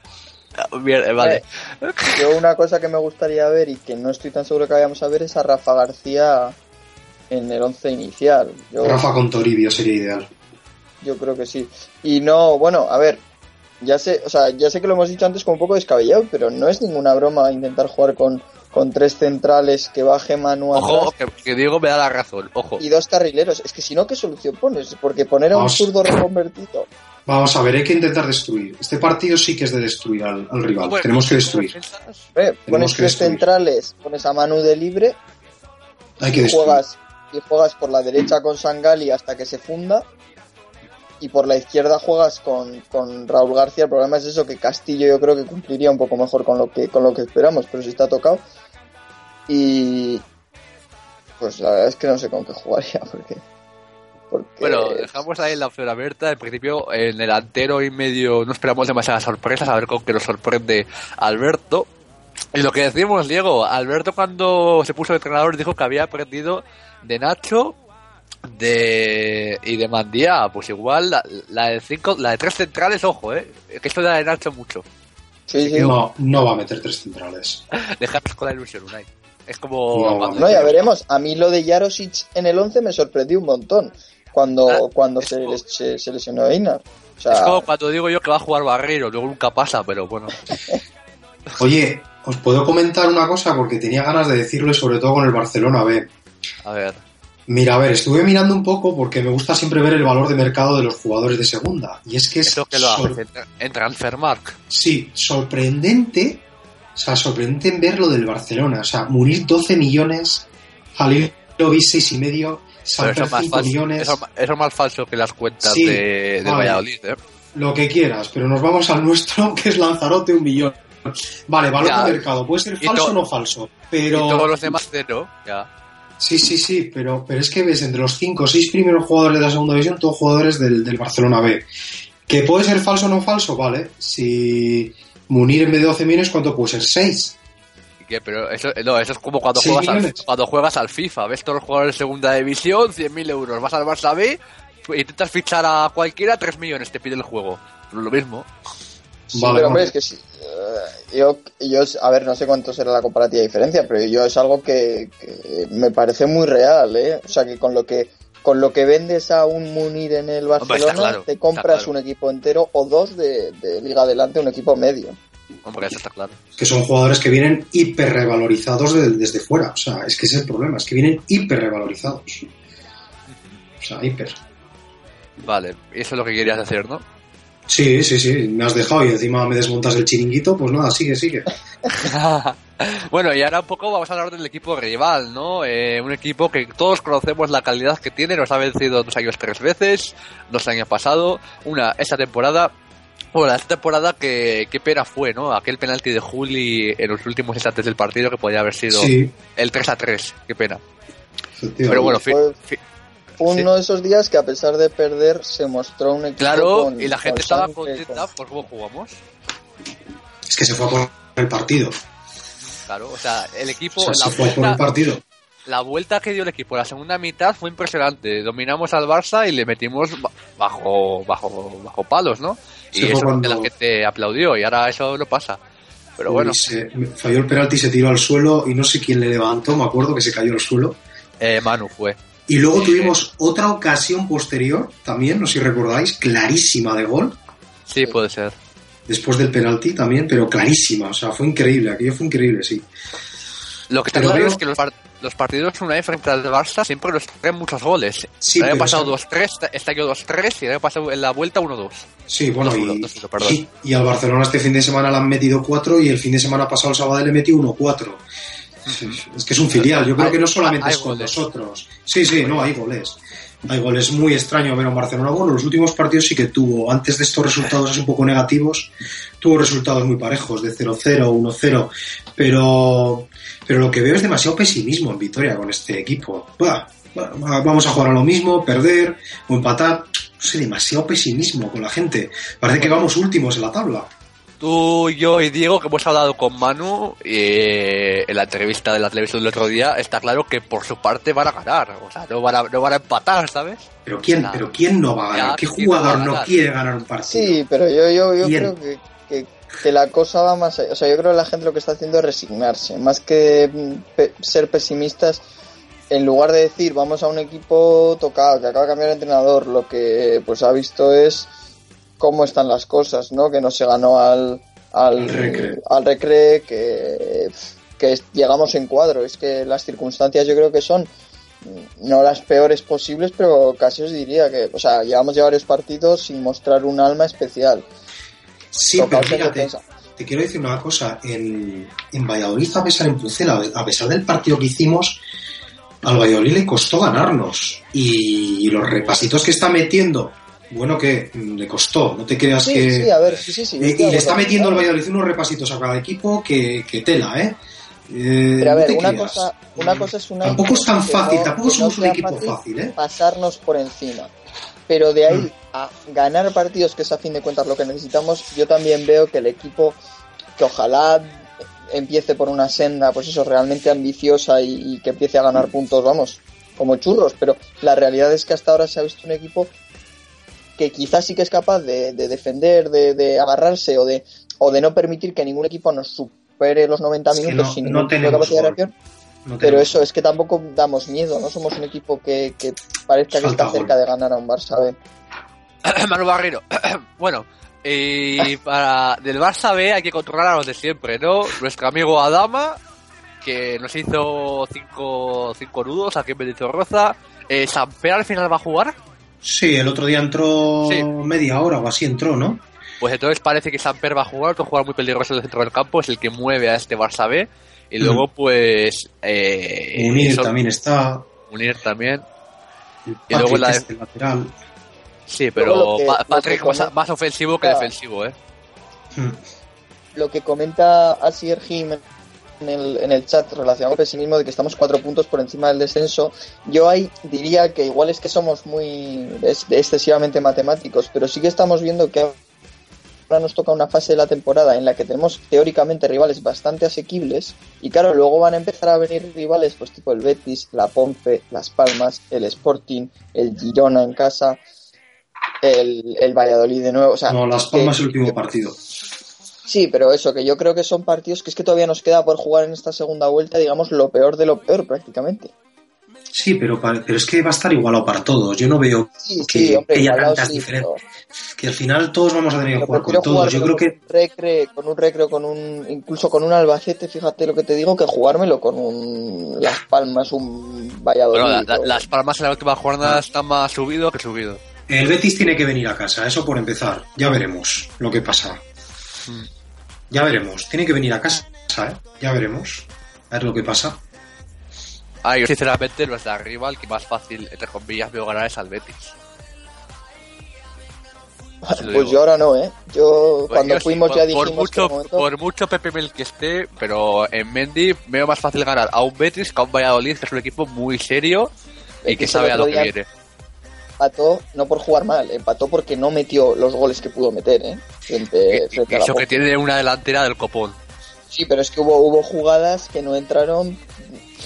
Ah, bien, eh, vale. Yo una cosa que me gustaría ver y que no estoy tan seguro que vayamos a ver es a Rafa García en el once inicial. Yo, Rafa con Toribio sería ideal. yo creo que sí. Y no, bueno, a ver, ya sé, o sea, ya sé que lo hemos dicho antes como un poco descabellado, pero no es ninguna broma intentar jugar con, con tres centrales que baje Manu Ojo, que, que Diego me da la razón. Ojo. y dos carrileros. Es que si no, ¿qué solución pones? Porque poner a un zurdo reconvertido. Vamos a ver, hay que intentar destruir. Este partido sí que es de destruir al, al rival. Bueno, Tenemos que destruir. Eh, pones que tres destruir. centrales, pones a Manu de libre Hay que destruir. juegas, juegas por la derecha con Sangali hasta que se funda y por la izquierda juegas con, con Raúl García. El problema es eso que Castillo yo creo que cumpliría un poco mejor con lo que con lo que esperamos, pero si está tocado. Y pues la verdad es que no sé con qué jugaría porque, Bueno, dejamos ahí la opción abierta. En principio, en el delantero y medio no esperamos demasiadas sorpresas, a ver con qué nos sorprende Alberto. Y lo que decimos, Diego, Alberto cuando se puso de entrenador dijo que había aprendido de Nacho de y de Mandía. Pues igual la, la de cinco, la de tres centrales, ojo, eh, que esto da de Nacho mucho. sí, sí. No, no va a meter tres centrales. Dejaros con la ilusión, Unai. Es como No, ya veremos. A mí lo de Jarosic en el 11 me sorprendió un montón cuando, Ah, cuando se, como- les- se, se lesionó Einar. O sea, Es como cuando digo yo que va a jugar Barreiro, luego nunca pasa, pero bueno. Oye, os puedo comentar una cosa porque tenía ganas de decirlo y sobre todo con el Barcelona B. A ver. Mira, a ver, estuve mirando un poco porque me gusta siempre ver el valor de mercado de los jugadores de segunda. Y es que es Eso que lo haces en- Transfermark. Sí, sorprendente. O sea, sorprendente en ver lo del Barcelona. O sea, Munir 12 millones, Halilovic 6 y medio, más 5 falso, millones, eso, eso es más falso que las cuentas Sí, de, de vale. Valladolid, ¿eh? lo que quieras. Pero nos vamos al nuestro, que es Lanzarote, un millón. Vale, valor Ya. de mercado. Puede ser falso o no falso. Y Pero... todos los demás cero, ya. Sí, sí, sí, pero, pero es que ves entre los 5 o 6 primeros jugadores de la segunda división, todos jugadores del, del Barcelona B. ¿Que puede ser falso o no falso? Vale. Si Munir en vez de 12 millones, ¿cuánto puede ser? 6. ¿Y qué? Pero eso, no, eso es como cuando Seis juegas, al, cuando juegas al FIFA. Ves todos los jugadores de segunda división, 100.000 euros. Vas al Barça B, pues, intentas fichar a cualquiera, 3 millones te pide el juego. Lo mismo. Sí, Vale, pero hombre, vale. es que sí, eh, yo, yo, a ver, no sé cuánto será la comparativa diferencia, pero yo es algo que, que me parece muy real, ¿eh? O sea, que con lo que con lo que vendes a un Munir en el Hombre, Barcelona, claro, te compras claro. un equipo entero o dos de, de Liga Adelante, un equipo medio. Hombre, eso está claro. Que son jugadores que vienen hiper revalorizados desde fuera. O sea, es que ese es el problema, es que vienen hiper revalorizados. O sea, hiper. Vale, eso es lo que querías decir, ¿no? Sí, sí, sí, me has dejado y encima me desmontas el chiringuito, pues nada, sigue, sigue. bueno, y ahora un poco vamos a hablar del equipo rival, ¿no? Eh, un equipo que todos conocemos la calidad que tiene, nos ha vencido dos años tres veces, dos años pasado, una esta temporada. Bueno, esta temporada que, qué pena fue, ¿no? Aquel penalti de Juli en los últimos instantes del partido que podía haber sido Sí, el 3 a 3, qué pena. Pero bueno, fi- Fue- Fue Sí. uno de esos días que a pesar de perder se mostró un equipo claro, con- y la gente con estaba contenta con- por cómo jugamos. es que se fue a por el partido. Claro, o sea, el equipo, O sea, la se fue a por el vuelta, partido. la vuelta que dio el equipo la segunda mitad fue impresionante. Dominamos al Barça y le metimos ba- bajo bajo bajo palos, ¿no? Y fue eso es lo cuando- que la gente aplaudió y ahora eso no pasa. Pero Uy, bueno, se- falló el penalti, se tiró al suelo y no sé quién le levantó, me acuerdo que se cayó al suelo. eh, Manu fue. Y luego tuvimos otra ocasión posterior, también, no sé si recordáis, clarísima de gol, Sí, puede ser. después del penalti también, pero clarísima, o sea, fue increíble, aquello fue increíble, sí. Lo que está claro es que los, par- los partidos una vez frente al Barça siempre nos traen muchos goles. Sí, el año pasado eso- 2-3, este año 2-3 y el año pasado en la vuelta 1-2. Sí, bueno, 2-1, y, 2-1, perdón. y, y al Barcelona este fin de semana le han metido cuatro y el fin de semana pasado el sábado le metió 1-4. Es que es un filial, yo creo que no solamente es con nosotros. Sí, sí, no, hay goles. hay goles muy extraños ver a Barcelona. Bueno, los últimos partidos sí que tuvo, antes de estos resultados así un poco negativos, tuvo resultados muy parejos, de 0-0, 1-0, pero, pero lo que veo es demasiado pesimismo en Vitoria con este equipo. Vamos a jugar a lo mismo, perder o empatar. No sé, demasiado pesimismo con la gente. Parece que vamos últimos en la tabla. Tú, yo y Diego, que hemos hablado con Manu eh, en la entrevista de la televisión del otro día, está claro que por su parte van a ganar. O sea, no van a, no van a empatar, ¿sabes? Pero ¿quién, pero ¿quién no va a ganar? Ya, ¿Qué ¿quién no va a jugador no ganar? quiere ganar un partido? Sí, pero yo, yo, yo creo que, que, que la cosa va más allá. O sea, yo creo que la gente lo que está haciendo es resignarse. Más que mm, pe- ser pesimistas, en lugar de decir vamos a un equipo tocado, que acaba de cambiar de entrenador, lo que pues ha visto es cómo están las cosas, ¿no? Que no se ganó al, al, Recre. al Recre, que, que llegamos en cuadro. Es que las circunstancias yo creo que son mm, no las peores posibles, pero casi os diría que, o sea, llevamos ya varios partidos sin mostrar un alma especial. Sí, pero Tocaos fíjate, te quiero decir una cosa. En, en Valladolid, a pesar en Pucela, a pesar del partido que hicimos, al Valladolid le costó ganarnos. Y los repasitos que está metiendo, bueno, que le costó, no te creas Sí, que. sí, a ver, sí, sí. Eh, y le está metiendo el Valladolid unos repasitos a cada equipo que, que tela, ¿eh? Eh, Pero a ver, una creas. cosa, una cosa es una Tampoco es tan fácil, no- tampoco no somos un equipo fácil, ¿eh? Pasarnos por encima. Pero de ahí Mm. a ganar partidos, que es a fin de cuentas lo que necesitamos, yo también veo que el equipo, que ojalá empiece por una senda, pues eso, realmente ambiciosa y, y que empiece a ganar puntos, vamos, como churros. Pero la realidad es que hasta ahora se ha visto un equipo que quizás sí que es capaz de, de defender, de, de agarrarse o de, o de no permitir que ningún equipo nos supere los 90 Es que minutos no- sin no ningún tipo de tenemos capacidad de reacción. No Pero eso es que tampoco damos miedo, no somos un equipo que, que parezca que está cerca de ganar a un Barça B. Manu Barrero. bueno, y para del Barça B hay que controlar a los de siempre, ¿no? Nuestro amigo Adama, que nos hizo cinco, cinco nudos aquí en Benito Eh, ¿Samper al final va a jugar? Sí, el otro día entró Sí. media hora o así entró, ¿no? Pues entonces parece que Samper va a jugar, otro jugador muy peligroso en el centro del campo, es el que mueve a este Barça B. Y luego, pues. Eh, Unir eso- también está. Unir también. Y luego la de- este lateral. Sí, pero que- Patrick que más, ofensivo que Claro. defensivo, ¿eh? Mm. Lo que comenta Asier Jim en el, en el chat relacionado con el pesimismo de que estamos cuatro puntos por encima del descenso, yo ahí diría que igual es que somos muy es- excesivamente matemáticos, pero sí que estamos viendo que ahora nos toca una fase de la temporada en la que tenemos teóricamente rivales bastante asequibles y claro, luego van a empezar a venir rivales pues tipo el Betis, la Ponce, Las Palmas, el Sporting, el Girona en casa, el, el Valladolid de nuevo, o sea, No, Las Palmas el último partido. Sí, pero eso, que yo creo que son partidos que es que todavía nos queda por jugar en esta segunda vuelta, digamos, lo peor de lo peor prácticamente. Sí, pero, pero es que va a estar igualado para todos. Yo no veo Sí, que, sí, hombre, que haya tantas sí, diferencias. pero- Que al final todos vamos a tener que jugar con todos. Yo creo que con un recre, con un recreo, con un, incluso con un Albacete, fíjate lo que te digo, que jugármelo con un Las Palmas, un Valladolid. Bueno, la- la- las palmas en la última jornada están más subido que subido. el Betis tiene que venir a casa, eso por empezar. Ya veremos lo que pasa. Mm. Ya veremos. Tiene que venir a casa, ¿eh? Ya veremos. A ver lo que pasa. Ah, yo sinceramente los de arriba, el que más fácil, entre comillas, veo ganar es al Betis. Pues digo. yo ahora no, ¿eh? Yo Pues cuando yo sí, fuimos por, ya por dijimos que mucho, de momento- por mucho Pepe Mel que esté, pero en Mendy veo más fácil ganar a un Betis que a un Valladolid, que es un equipo muy serio y que que sabe a lo que día- viene. Empató no por jugar mal, empató porque no metió los goles que pudo meter, ¿eh? Frente, Que- frente que a la eso que tiene una delantera del copón. Sí, pero es que hubo, hubo jugadas que no entraron,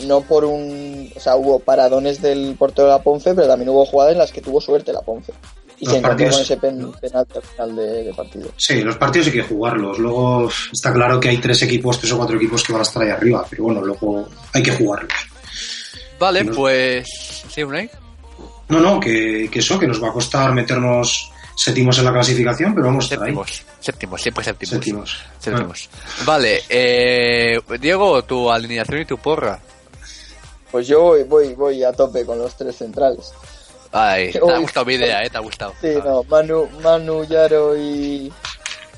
no por un. O sea, hubo paradones del portero de la Ponce, pero también hubo jugadas en las que tuvo suerte la Ponce. Y Los se encontró partidos- con ese pen, penalti al final de, de partido. Sí, los partidos hay que jugarlos. Luego está claro que hay tres equipos, tres o cuatro equipos que van a estar ahí arriba, pero bueno, luego hay que jugarlos. Vale, pues. ¿Sí, Unai? No, no, que, que eso, que nos va a costar meternos séptimos en la clasificación, pero vamos a estar ahí. Séptimos. Séptimos, siempre séptimos. Séptimos. Séptimos. Vale, eh, Diego, tu alineación y tu porra. Pues yo voy, voy, voy a tope con los tres centrales. Ay, te ha gustado mi idea, eh, te ha gustado. Sí, no, Manu, Manu, Yaro y,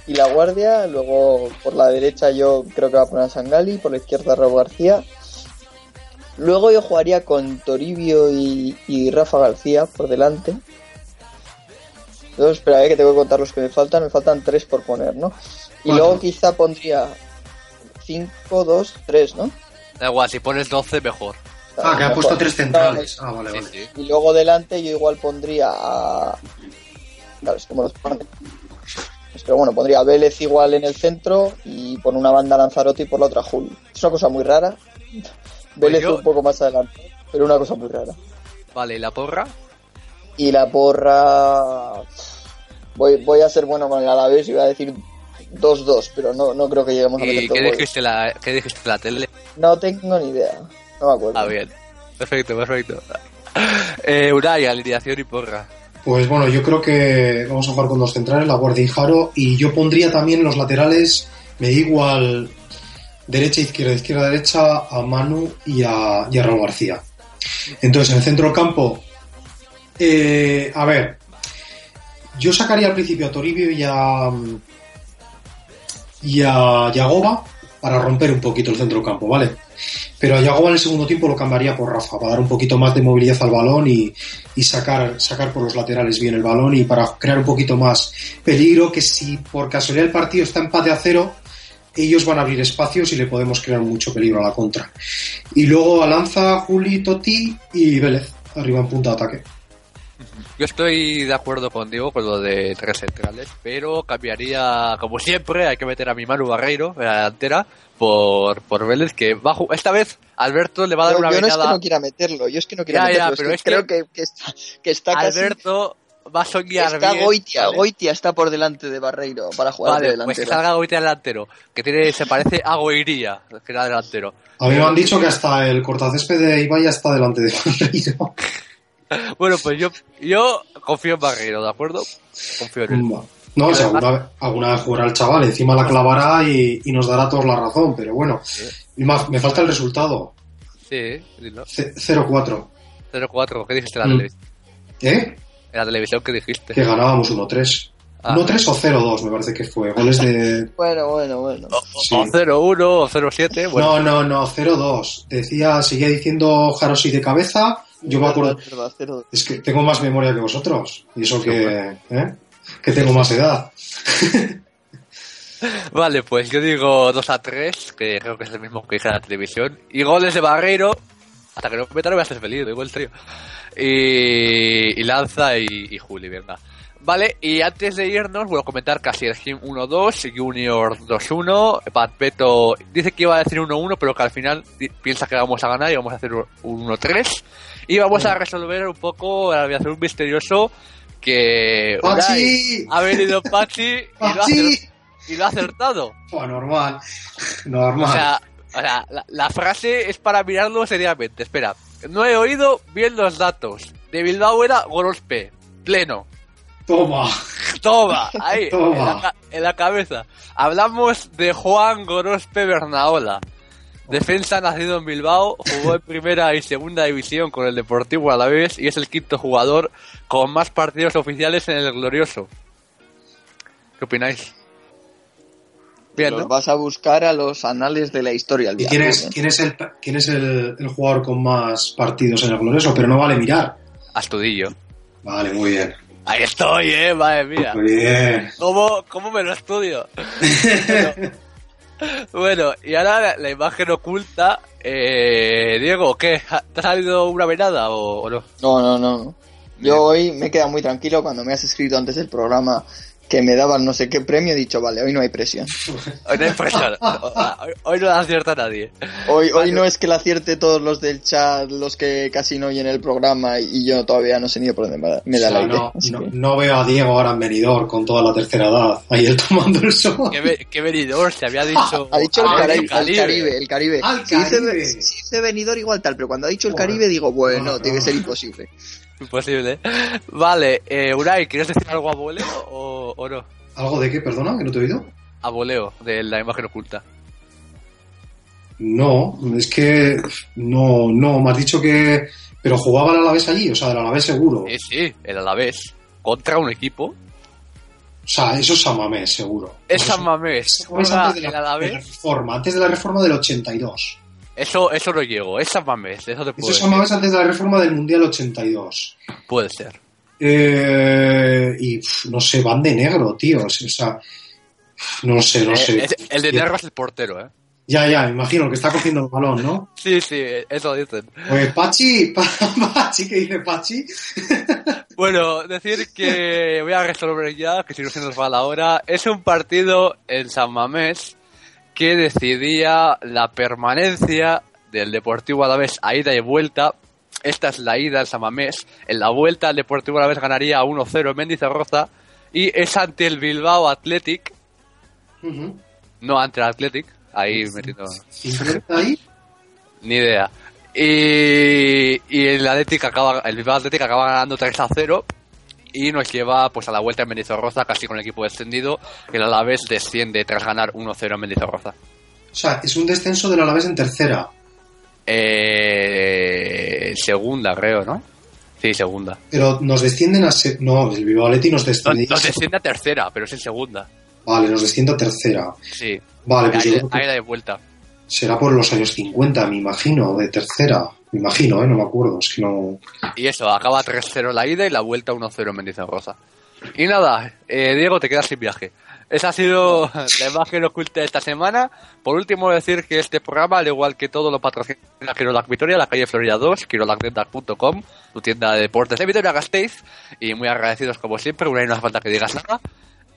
y La Guardia. Luego por la derecha yo creo que va a poner a Sangali, por la izquierda Raúl García. Luego yo jugaría con Toribio y, y Rafa García por delante. Luego espera, eh, que tengo que contar los que me faltan. Me faltan tres por poner, ¿no? Y luego quizá pondría 5, 2, 3, ¿no? Da igual, si pones 12, mejor. Ah, que ha puesto tres centrales. Ah, vale, Sí, vale. sí. Y luego delante yo igual pondría a... Claro, es como los pone. Pues, Pero bueno, pondría a Vélez igual en el centro y por una banda Lanzarote y por la otra Juli. Es una cosa muy rara. Vélez yo- un poco más adelante, pero una cosa muy rara. Vale, ¿y la porra? Y la porra... Voy, voy a ser bueno con el Alavés y voy a decir 2-2, pero no, no creo que lleguemos a meter ¿Y qué dijiste, la, qué dijiste la tele? No tengo ni idea. No me acuerdo. Ah, bien. Perfecto, perfecto. Eh, alineación y porra. Pues bueno, yo creo que vamos a jugar con dos centrales, la Guardia y Jaro, y yo pondría también los laterales, me da igual derecha, izquierda, izquierda, derecha, a Manu y a, y a Raúl García. Entonces, en el centro del campo, eh, a ver, yo sacaría al principio a Toribio y a, y a Yagoba para romper un poquito el centro del campo, ¿vale? Pero a Yagoba en el segundo tiempo lo cambiaría por Rafa, para dar un poquito más de movilidad al balón y, y sacar, sacar por los laterales bien el balón y para crear un poquito más peligro que si por casualidad el partido está empate a cero, ellos van a abrir espacios y le podemos crear mucho peligro a la contra. Y luego Alanza, Juli, Totti y Vélez, arriba en punta de ataque. Yo estoy de acuerdo contigo con lo de tres centrales, pero cambiaría, como siempre, hay que meter a mi Manu Barreiro en la delantera por, por Vélez, que va a esta vez Alberto le va a dar Yo, una yo no es que no quiera meterlo, yo es que no Ya, ya, meterlo, es pero que es que- creo que, que está, que está casi... Va a soñar Está bien, Goitia, ¿vale? Goitia está por delante de Barreiro para jugar de Vale, pues que salga Goitia delantero, que tiene, se parece a Goiría, que era delantero. A mí me han dicho que hasta el cortacésped de Ibai ya está delante de Barreiro. Bueno, pues yo, yo confío en Barreiro, ¿de acuerdo? Confío en él. No, además- alguna, vez- alguna vez jugará el chaval, encima la clavará y, y nos dará a todos la razón, pero bueno, Y más, me falta el resultado, Sí, dilo. C- 0-4. 0-4, ¿qué dijiste en la Mm. televisión? ¿Eh? La televisión, ¿qué dijiste? Que ganábamos 1-3. Ah. 1-3 o 0-2 me parece que fue, goles de... Bueno, bueno, bueno. sí. O 0-1 o 0-7, bueno. No, no, no, 0-2. Decía, seguía diciendo Jarosi de cabeza, yo me acuerdo... Es que tengo más memoria que vosotros, y eso que... ¿eh? Que tengo más edad. Vale, pues yo digo 2 a 3, que creo que es el mismo que dije en la televisión. Y goles de Barreiro, hasta que no metan no voy a ser feliz, digo el trío. Y, y Lanza y, y Juli, venga. Vale, y antes de irnos, voy a comentar casi el Gym 1-2, Junior 2-1, Patpeto dice que iba a decir 1-1, pero que al final piensa que vamos a ganar y vamos a hacer un 1-3. Y vamos a resolver un poco la aviación misterioso que ¡Pachi! Ha venido Pachi y lo ha ¡Pachi! acer- y lo ha acertado. Oh, normal. O Normal. sea, o sea, la, la frase es para mirarlo seriamente. Espera, no he oído bien los datos. De Bilbao era Gorospe, pleno. Toma. Toma, ahí, Toma. En, la, en la cabeza. Hablamos de Juan Gorospe Bernaola. Defensa nacido en Bilbao, jugó en primera y segunda división con el Deportivo Alavés y es el quinto jugador con más partidos oficiales en el Glorioso. ¿Qué opináis? Bien, Los ¿no? vas a buscar a los anales de la historia. El ¿Y quién es, ¿eh? quién es, el, quién es el, el jugador con más partidos en el glorioso? Pero no vale mirar. Astudillo. Vale, muy bien. Ahí estoy, eh, madre mía. Muy bien. ¿Cómo, cómo me lo estudio? bueno, bueno, y ahora la, la imagen oculta. Eh, Diego, ¿qué? ¿Te ha salido una venada o, o no? No, no, no. Yo hoy me he quedado muy tranquilo cuando me has escrito antes del programa que me daban no sé qué premio. He dicho, vale, hoy no hay presión. Hoy no hay presión. Hoy, hoy no acierta nadie. Hoy, hoy no es que la acierte todos los del chat, los que casi no oyen el programa y yo todavía no sé ni por dónde me da, O sea, la idea. no, no- que- no veo a Diego ahora en venidor con toda la tercera edad. Ahí él tomando el sol. ¿Qué, ve- qué venidor? Se había dicho. Ha dicho el, Ah, Caribe, el el Caribe, el Caribe. Si dice- Caribe. Si dice venidor igual tal, pero cuando ha dicho el. Caribe digo, bueno, No, tiene que ser imposible. Imposible. Vale, eh, Unai, ¿quieres decir algo a voleo o, o no? ¿Algo de qué, perdona? ¿Que no te he oído? A voleo, de la imagen oculta. No, es que no, no, me has dicho que... Pero jugaba el Alavés allí, o sea, el Alavés seguro. Sí, sí, el Alavés. Contra un equipo. O sea, eso es San Mamés, seguro. Es San Mamés. San Mamés Juega antes de el la, de la Alavés. reforma, antes de la reforma del 82. Eso, eso no llego, es San Mamés, eso te puedo Eso es decir. más antes de la reforma del Mundial 82. Puede ser. Eh, y pf, no sé, van de negro, tío. O sea, pf, no sé, no Eh, sé. el de negro es el portero, ¿eh? Ya, ya, imagino el que está cogiendo el balón, ¿no? Sí, sí, eso dicen. Pues Pachi, Pa- Pachi, ¿qué dice Pachi? Bueno, decir que voy a resolver ya, que si no se nos va la hora. Es un partido en San Mamés que decidía la permanencia del Deportivo Alavés a ida y vuelta. Esta es la ida en San Mamés. En la vuelta el Deportivo Alavés ganaría 1-0 en Mendizorroza y es ante el Bilbao Athletic, no ante el Athletic, ahí metiendo... 50 ahí. Ni idea. Y, y el Athletic acaba, el Bilbao Athletic acaba ganando 3 a 0 y nos lleva pues a la vuelta en Mendizorroza casi con el equipo descendido. El Alavés desciende tras ganar 1-0 en Mendizorroza. O sea, es un descenso del Alavés en tercera. Eh, segunda, creo, ¿no? Sí, segunda. Pero nos descienden a... se- No, el Bilbao nos No, desciende... nos desciende a tercera, pero es en segunda. Vale, nos desciende a tercera. Sí. Vale, pues Ahí- yo creo que ahí de vuelta. será por los años 50, me imagino, de tercera. Me imagino, ¿eh? No me acuerdo, es no... Y eso, acaba 3-0 la ida y la vuelta 1-0 en Mendizorroza. Y nada, eh, Diego, te quedas sin viaje. Esa ha sido la imagen oculta de esta semana. Por último, decir que este programa, al igual que todo lo patrocina Quirolac Vitoria, la calle Florida 2, quirolacdental.com, tu tienda de deportes de Vitoria Gasteiz. Y muy agradecidos como siempre, una y no hace falta que digas nada.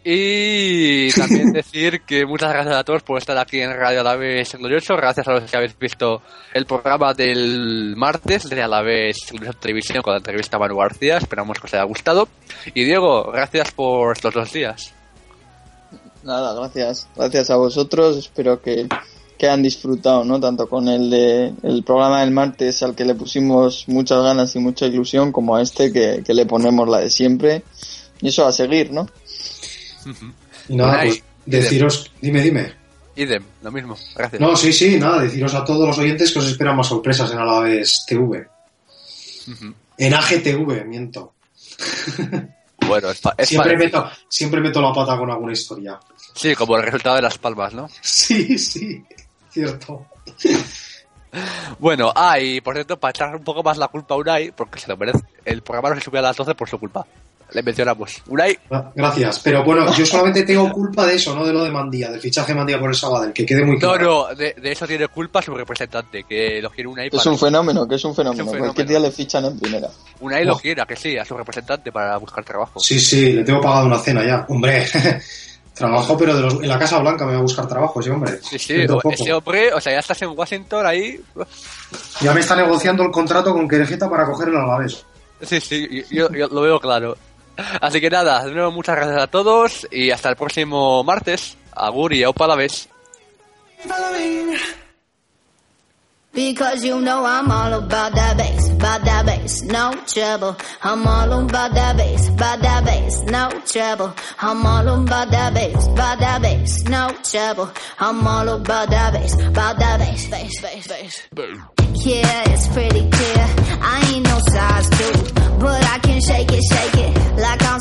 Y también decir que muchas gracias a todos por estar aquí en Radio Alavés Glorioso. Gracias a los que habéis visto el programa del martes de Alavés Glorioso Televisión con la entrevista a Manu García. Esperamos que os haya gustado. Y Diego, gracias por estos dos días. Nada, gracias. Gracias a vosotros. Espero que, que han disfrutado, ¿no? Tanto con el de el programa del martes al que le pusimos muchas ganas y mucha ilusión, como a este que, que le ponemos la de siempre. Y eso a seguir, ¿no? Y nada, pues deciros... Dime, dime. Idem, lo mismo. Gracias. No, sí, sí, nada, deciros a todos los oyentes que os esperan más sorpresas en Alavés TV. Ujú. En AGTV, miento. Bueno, es, es Siempre meto, siempre meto la pata con alguna historia. Sí, como el resultado de las palmas, ¿no? Sí, sí, cierto. Bueno, ah, y por cierto, para echar un poco más la culpa a Unai, porque se lo merece, el programa no se subió a las 12 por su culpa. Le mencionamos. Unai, Gra- Gracias, pero bueno, yo solamente tengo culpa de eso, no de lo de Mandía, del fichaje de Mandía por el Sabadell, que quede muy no, claro. no, de, de eso tiene culpa su representante, que lo quiere Unai Es para... un fenómeno, que es un fenómeno. Es un fenómeno. Cualquier día le fichan en primera. Unai lo Oh. quiere, ¿a que sí, a su representante para buscar trabajo. Sí, sí, le tengo pagado una cena ya. Hombre, trabajo, pero de los- en la Casa Blanca me va a buscar trabajo ese hombre. Sí, sí, ese hombre, o sea, ya estás en Washington ahí. Ya me está negociando el contrato con Querejeta para coger el Alavés. Sí, sí, yo, yo lo veo claro. Así que nada, de nuevo muchas gracias a todos y hasta el próximo martes. Agur y aupa la vez. Because you know I'm all about that bass, about that bass, no trouble. I'm all about. Yeah, it's pretty clear. I ain't no size two, but I can shake it, shake it like I'm